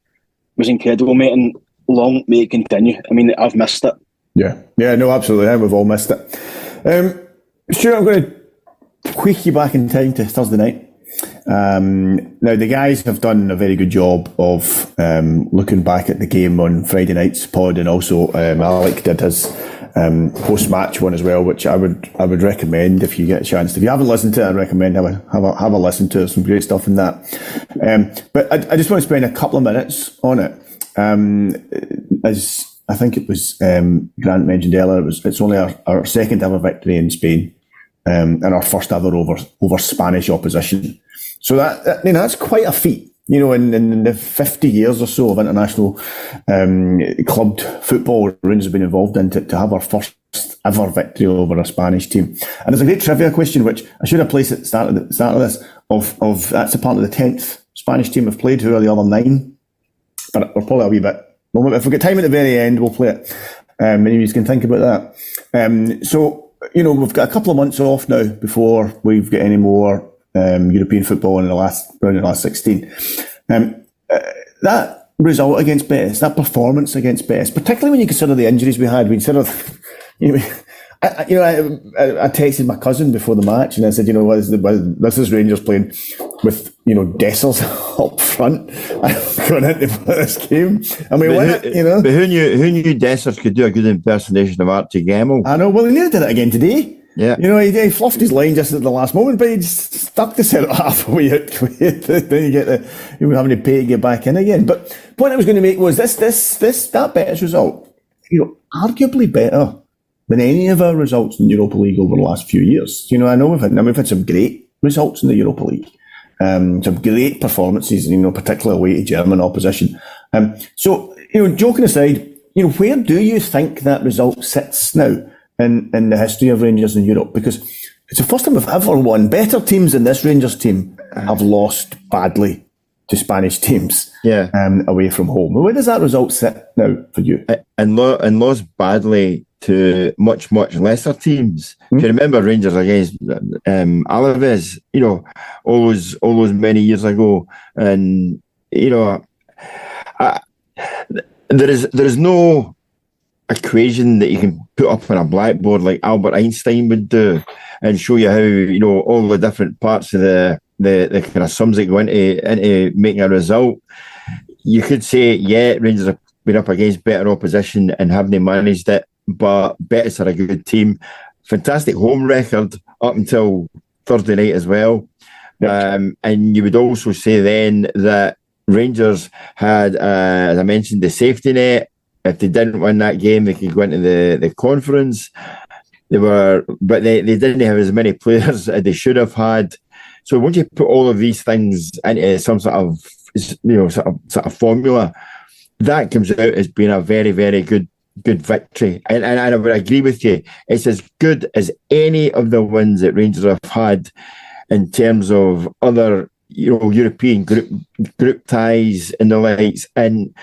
was incredible, mate, and long may it continue. I mean, I've missed it. Yeah, yeah, no, absolutely. Yeah, we've all missed it. Um, Stewart, I'm going to quick you back in time to Thursday night. Um, now, the guys have done a very good job of um, looking back at the game on Friday night's pod, and also um, Alec did his um, post match one as well, which I would I would recommend if you get a chance. If you haven't listened to it, I recommend have a have a, have a listen to it. Some great stuff in that. Um, but I, I, just want to spend a couple of minutes on it. Um, as I think it was Grant mentioned earlier, it was it's only our, our second ever victory in Spain and our first ever over over Spanish opposition. So that, that you know that's quite a feat you know, in, in the 50 years or so of international um, football Rangers have been involved in to, to have our first ever victory over a Spanish team. And there's a great trivia question, which I should have placed at the start of, the, start of this, of, of that's a part of the 10th Spanish team have played. Who are the other nine? But we're probably a wee bit. Well, if we get time at the very end, we'll play it. Um, and you can think about that. Um, so, you know, we've got a couple of months off now before we've got any more um, European football in the last round of the last 16. Um, uh, that result against Betis, that performance against Betis, particularly when you consider the injuries we had, we consider, you know, I, you know, I, I, texted my cousin before the match and I said, you know, what is the, this is Rangers playing with, you know, Dessers up front. Going into this game and we win it, you know. But who knew, who knew Dessers could do a good impersonation of Archie Gemmill? I know, well, he nearly did it again today. Yeah. You know, he, he fluffed his line just at the last moment, but he stuck the centre half away. then you get the, you were having to pay to get back in again. But point I was going to make was this, this, this, that Betis result, you know, arguably better than any of our results in the Europa League over the last few years. You know, I know we've had, I mean, we've had some great results in the Europa League. Um, some great performances, you know, particularly away to German opposition. Um, so, you know, joking aside, you know, where do you think that result sits now? In, in the history of Rangers in Europe because it's the first time we've ever won. Better teams than this Rangers team have lost badly to Spanish teams yeah. um, away from home. Where does that result sit now for you? And, lo- and lost badly to much, much lesser teams. Mm-hmm. If you remember Rangers against um, Alaves, you know, all those, all those many years ago. And, you know, I, there is there is no equation that you can put up on a blackboard like Albert Einstein would do and show you how, you know, all the different parts of the the, the kind of sums that go into into making a result. You could say, yeah, Rangers have been up against better opposition and haven't managed it, but Betis are a good team. Fantastic home record up until Thursday night as well. Um, and you would also say then that Rangers had, uh, as I mentioned, the safety net. If they didn't win that game, they could go into the, the conference. They were, but they, they didn't have as many players as they should have had. So once you put all of these things into some sort of, you know, sort of, sort of formula, that comes out as being a very, very good good victory. And, and, and I would agree with you. It's as good as any of the wins that Rangers have had in terms of other, you know, European group group ties and the likes. And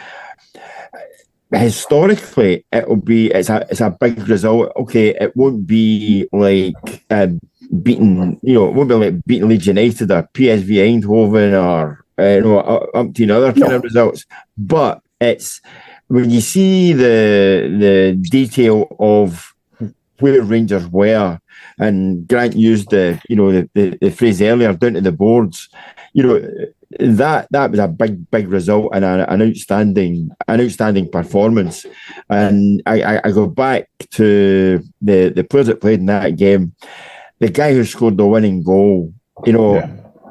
historically, it will be it's a it's a big result. Okay, it won't be like um, beating, you know, it won't be like beating Leeds United or PSV Eindhoven or uh, you know umpteen other kind of results, but it's when you see the the detail of where Rangers were, and Grant used the you know the, the, the phrase earlier down to the boards, you know that that was a big big result and a, an outstanding an outstanding performance. And I, I, I go back to the the players that played in that game, the guy who scored the winning goal. You know, yeah.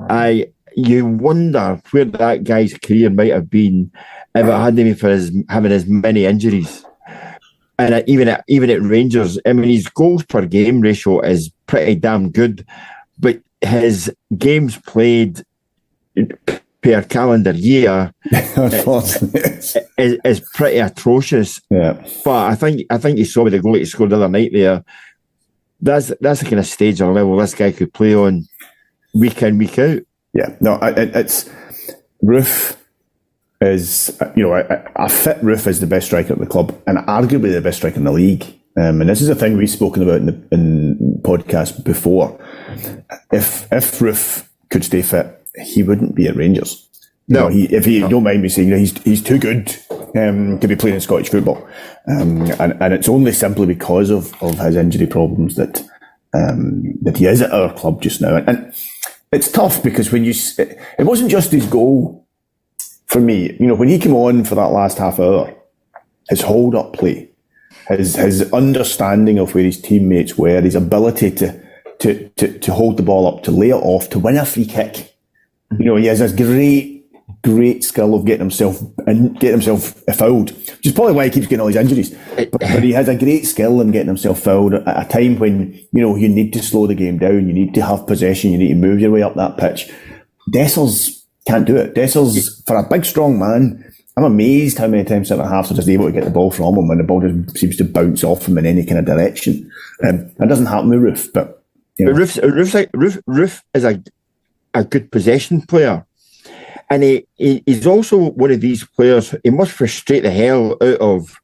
I you wonder where that guy's career might have been if it hadn't been for his having as many injuries. And even at even at Rangers, I mean, his goals per game ratio is pretty damn good, but his games played per calendar year is, is, pretty atrocious. Yeah. But I think I think you saw with the goal he scored the other night there. That's that's the kind of stage or level this guy could play on week in week out. Yeah. No, it, it's Roofe is, you know, a, a fit Roofe is the best striker at the club and arguably the best striker in the league. Um, and this is a thing we've spoken about in the in podcast before. If if Roofe could stay fit, he wouldn't be at Rangers. No, he, if he no. don't mind me saying, you know, he's he's too good um, to be playing in Scottish football, um, and and it's only simply because of, of his injury problems that um, that he is at our club just now. And, and it's tough because when you it wasn't just his goal for me, you know, when he came on for that last half hour, his hold up play, his his understanding of where his teammates were, his ability to to to, to hold the ball up, to lay it off, to win a free kick. You know, he has this great, great skill of getting himself and getting himself fouled, which is probably why he keeps getting all these injuries. But, but, he has a great skill in getting himself fouled at a time when, you know, you need to slow the game down, you need to have possession, you need to move your way up that pitch. Dessers can't do it. Dessers, for a big, strong man, I'm amazed how many times centre halves are just able to get the ball from him when the ball just seems to bounce off him in any kind of direction. Um, that doesn't happen with Roofe, but you know. Roofe's, Roofe's like, Roofe, Roofe is a a good possession player, and he, he he's also one of these players. He must frustrate the hell out of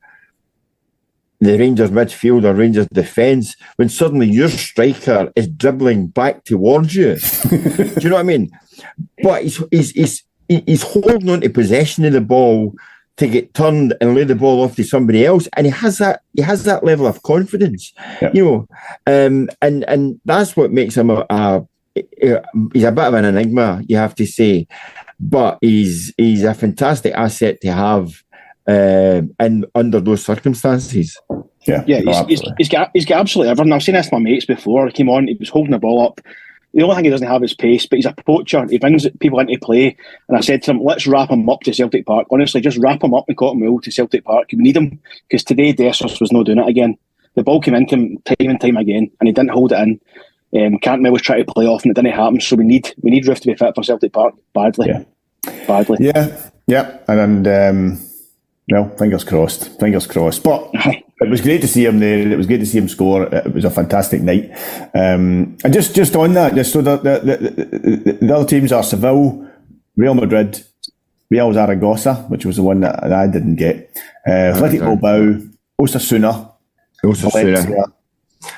the Rangers midfield or Rangers defence when suddenly your striker is dribbling back towards you. Do you know what I mean? But he's, he's, he's, he's holding on to possession of the ball to get turned and lay the ball off to somebody else, and he has that he has that level of confidence, you know, um, and and that's what makes him a, a, he's a bit of an enigma, you have to say, but he's he's a fantastic asset to have uh, and under those circumstances. Yeah, yeah, he's, he's, he's, got he's got absolutely everything. I've seen this with my mates before. He came on, he was holding the ball up. The only thing he doesn't have is pace, but he's a poacher. He brings people into play. And I said to him, let's wrap him up to Celtic Park. Honestly, just wrap him up and Cotton Mill to Celtic Park. We need him because today Dessers was not doing it again. The ball came into him time and time again, and he didn't hold it in. Um, Cantwell was trying to play off, and it didn't happen. So we need we need Roofe to be fit for Celtic Park badly. Yeah. Badly. Yeah, yeah, and, and um, well, fingers crossed. Fingers crossed. But it was great to see him there. It was great to see him score. It was a fantastic night. Um, and just just on that, just so the the, the, the, other teams are Seville, Real Madrid, Real Zaragoza, which was the one that I didn't get. Uh, Athletic Bilbao, Osasuna, Osasuna.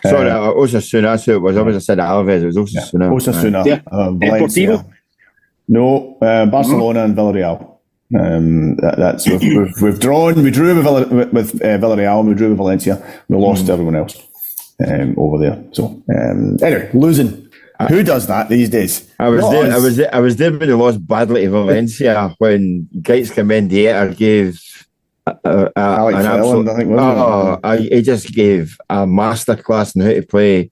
Sorry, uh, Osasuna. That's who it was. I was I said Alaves. It was Osasuna. Yeah. Osasuna. Yeah. Uh, Valencia. No, uh, Barcelona mm-hmm. and Villarreal. Um, that, that's we've, we've, we've, drawn. We drew with, with, with uh, Villarreal. We drew with Valencia. We lost mm. to everyone else um, over there. So um, anyway, losing. Who does that these days? I was Not there. Us. I was there. I was there when they lost badly to Valencia when Gaizka Mendieta gave uh, uh, Alex an absolute, I think, oh, I, he just gave a masterclass in how to play,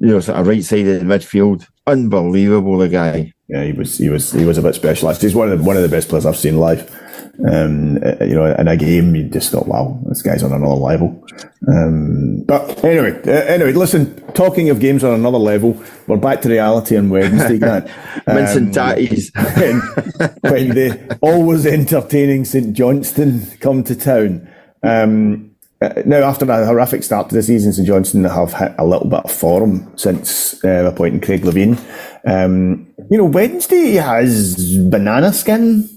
you know, sort of right sided midfield. Unbelievable, the guy. yeah, he was he was he was a bit specialised. He's one of the, one of the best players I've seen live. Um, uh, you know, in a game, you just thought, wow, this guy's on another level. Um, but anyway, uh, anyway, listen. Talking of games on another level, we're back to reality on Wednesday. Grant. Mincing tatties. when, when the always entertaining St Johnstone come to town. Um, uh, now, after a horrific start to the season, St Johnstone have hit a little bit of form since uh, appointing Craig Levein. Um, you know, Wednesday has banana skin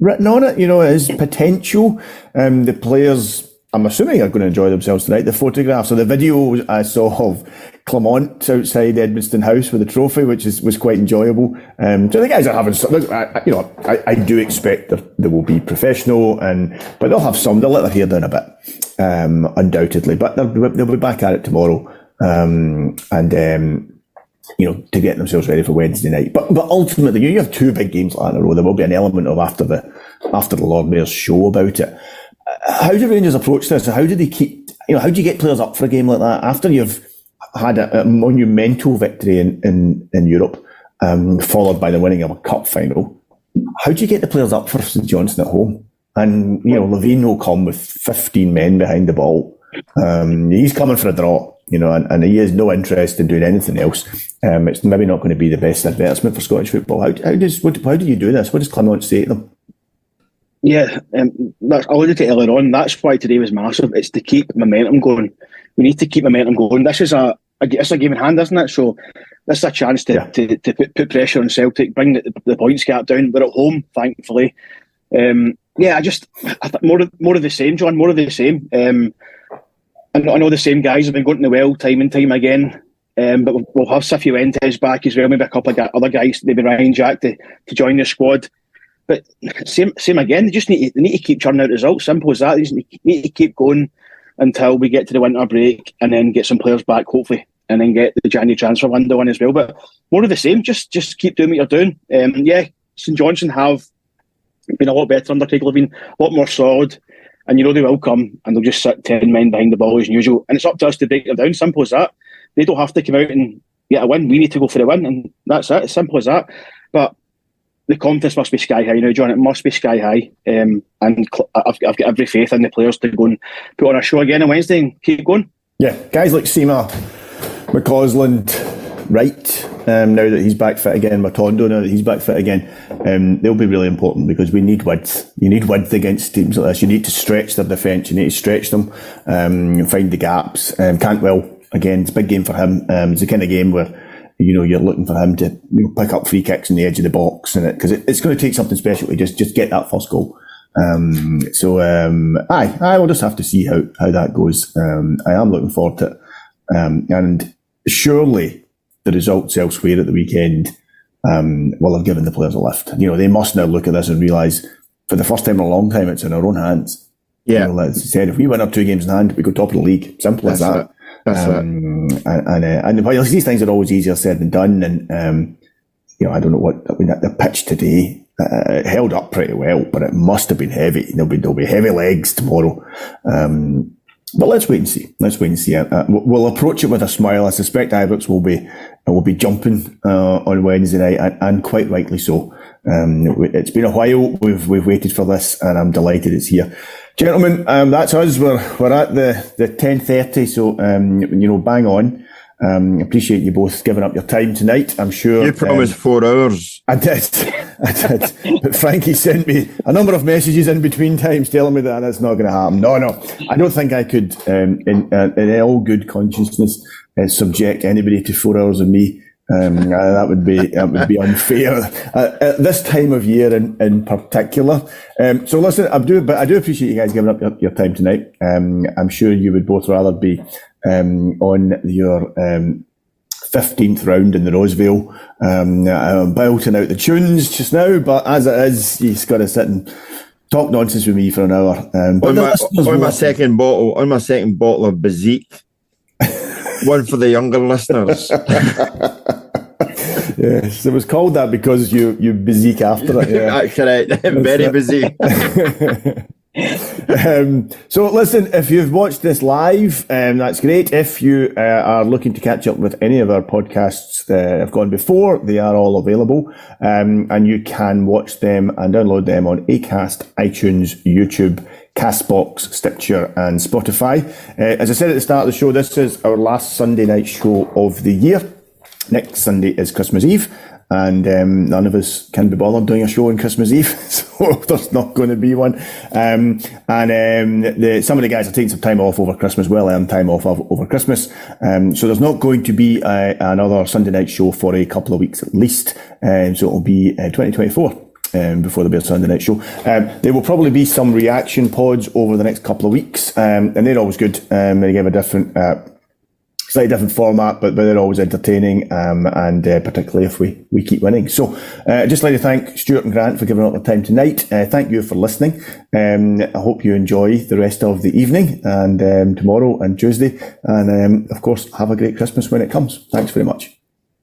written on it. You know, his potential. Um, the players, I'm assuming, are going to enjoy themselves tonight. The photographs or the video I saw of Clement outside Edmiston House with the trophy, which is was quite enjoyable. Um, so the guys are having, I, you know, I, I do expect that will be professional, and but they'll have some. They'll let their hair down a bit, um, undoubtedly. But they'll, they'll be back at it tomorrow, um, and um, you know, to get themselves ready for Wednesday night. But but ultimately, you have two big games like in a row. There will be an element of after the after the Lord Mayor's show about it. How do Rangers approach this? How do they keep? You know, how do you get players up for a game like that after you've had a, a monumental victory in in, in Europe, um, followed by the winning of a cup final? How do you get the players up for St Johnstone at home? And you know, Levein will come with fifteen men behind the ball. Um, he's coming for a draw you know, and, and, he has no interest in doing anything else. Um, it's maybe not going to be the best advertisement for Scottish football. How, how does what, how do you do this? What does Clement say to them? Yeah, um, that's, I alluded to earlier on. That's why today was massive. It's to keep momentum going. We need to keep momentum going. This is a, a it's a game in hand, isn't it? So this is a chance to, yeah. to, to put, put pressure on Celtic, bring the, the points gap down. We're at home, thankfully. Um, yeah, I just I more of, more of the same, John. More of the same. Um, I know, the same guys have been going to the well time and time again. Um, but we'll, have Cifuentes back as well, maybe a couple of other guys, maybe Ryan Jack to, to join the squad. But same same again, they just need to, they need to keep churning out results. Simple as that. They just need to keep going until we get to the winter break and then get some players back, hopefully, and then get the January transfer window in as well. But more of the same, just just keep doing what you're doing. Um, yeah, St Johnstone have been a lot better under Craig Levein, a lot more solid. And you know they will come and they'll just sit 10 men behind the ball as usual. And it's up to us to break them down. Simple as that. They don't have to come out and get a win. We need to go for the win. And that's it. Simple as that. But the confidence must be sky high you now, John. It must be sky high. Um, and I've, I've got every faith in the players to go and put on a show again on Wednesday and keep going. Yeah, guys like Sima, McCausland, Wright, um, now that he's back fit again, Matondo now that he's back fit again, um, they'll be really important because we need width. You need width against teams like this. You need to stretch their defence. You need to stretch them, um, find the gaps. Um, Cantwell again, it's a big game for him. Um, it's the kind of game where you know you're looking for him to you know, pick up free kicks in the edge of the box, and it because it, it's going to take something special to just just get that first goal. Um, so um, aye, I will just have to see how how that goes. Um, I am looking forward to it, um, and surely the results elsewhere at the weekend um, will have given the players a lift. You know, they must now look at this and realise for the first time in a long time it's in our own hands. Yeah. You know, as I said, if we win up two games in hand, we go top of the league. Simple That's as that. It. That's um, it. And, and, uh, and well, these things are always easier said than done. And, um, you know, I don't know what, I mean, the pitch today, uh, held up pretty well, but it must have been heavy. There'll be, there'll be heavy legs tomorrow. Um, but let's wait and see. Let's wait and see. Uh, we'll approach it with a smile. I suspect Ibrox will be will be jumping uh, on Wednesday night, and, and quite rightly so. Um, it's been a while. We've we've waited for this, and I'm delighted it's here, gentlemen. Um, that's us. We're we're at the the ten thirty, so um, you know, bang on. Um, appreciate you both giving up your time tonight. I'm sure you promised um, four hours. I did, I did. but Frankie sent me a number of messages in between times telling me that that's not going to happen. No, no, I don't think I could, um, in, uh, in all good consciousness, uh, subject anybody to four hours of me. Um, uh, that would be that would be unfair uh, at this time of year in, in particular. Um, so listen, I do, but I do appreciate you guys giving up your, your time tonight. Um, I'm sure you would both rather be um, on your um, 15th round in the Roseville. um, I'm belting out the tunes just now, but as it is, you've got to sit and talk nonsense with me for an hour. Um, on my, on my second bottle, on my second bottle of Bezique, one for the younger listeners. yes, it was called that because you you Bezique after it. Yeah, correct. Very busy. Um, so listen, if you've watched this live, um, that's great. If you uh, are looking to catch up with any of our podcasts that have gone before, they are all available, um, and you can watch them and download them on Acast, iTunes, YouTube. Castbox, Stitcher, and Spotify. Uh, as I said at the start of the show, this is our last Sunday night show of the year. Next Sunday is Christmas Eve, and um, none of us can be bothered doing a show on Christmas Eve, so there's not going to be one. Um, and um, the, some of the guys are taking some time off over Christmas, well earned time off over Christmas. Um, so there's not going to be uh, another Sunday night show for a couple of weeks at least. Um, so it'll be uh, 2024. Um, before the Bear Sunday Night Show. Um, there will probably be some reaction pods over the next couple of weeks, um, and they're always good. Um, they give a different uh, slightly different format, but, but they're always entertaining, um, and uh, particularly if we, we keep winning. So, uh, just like to thank Stewart and Grant for giving up their time tonight. Uh, thank you for listening. Um, I hope you enjoy the rest of the evening and um, tomorrow and Tuesday, and um, of course, have a great Christmas when it comes. Thanks very much.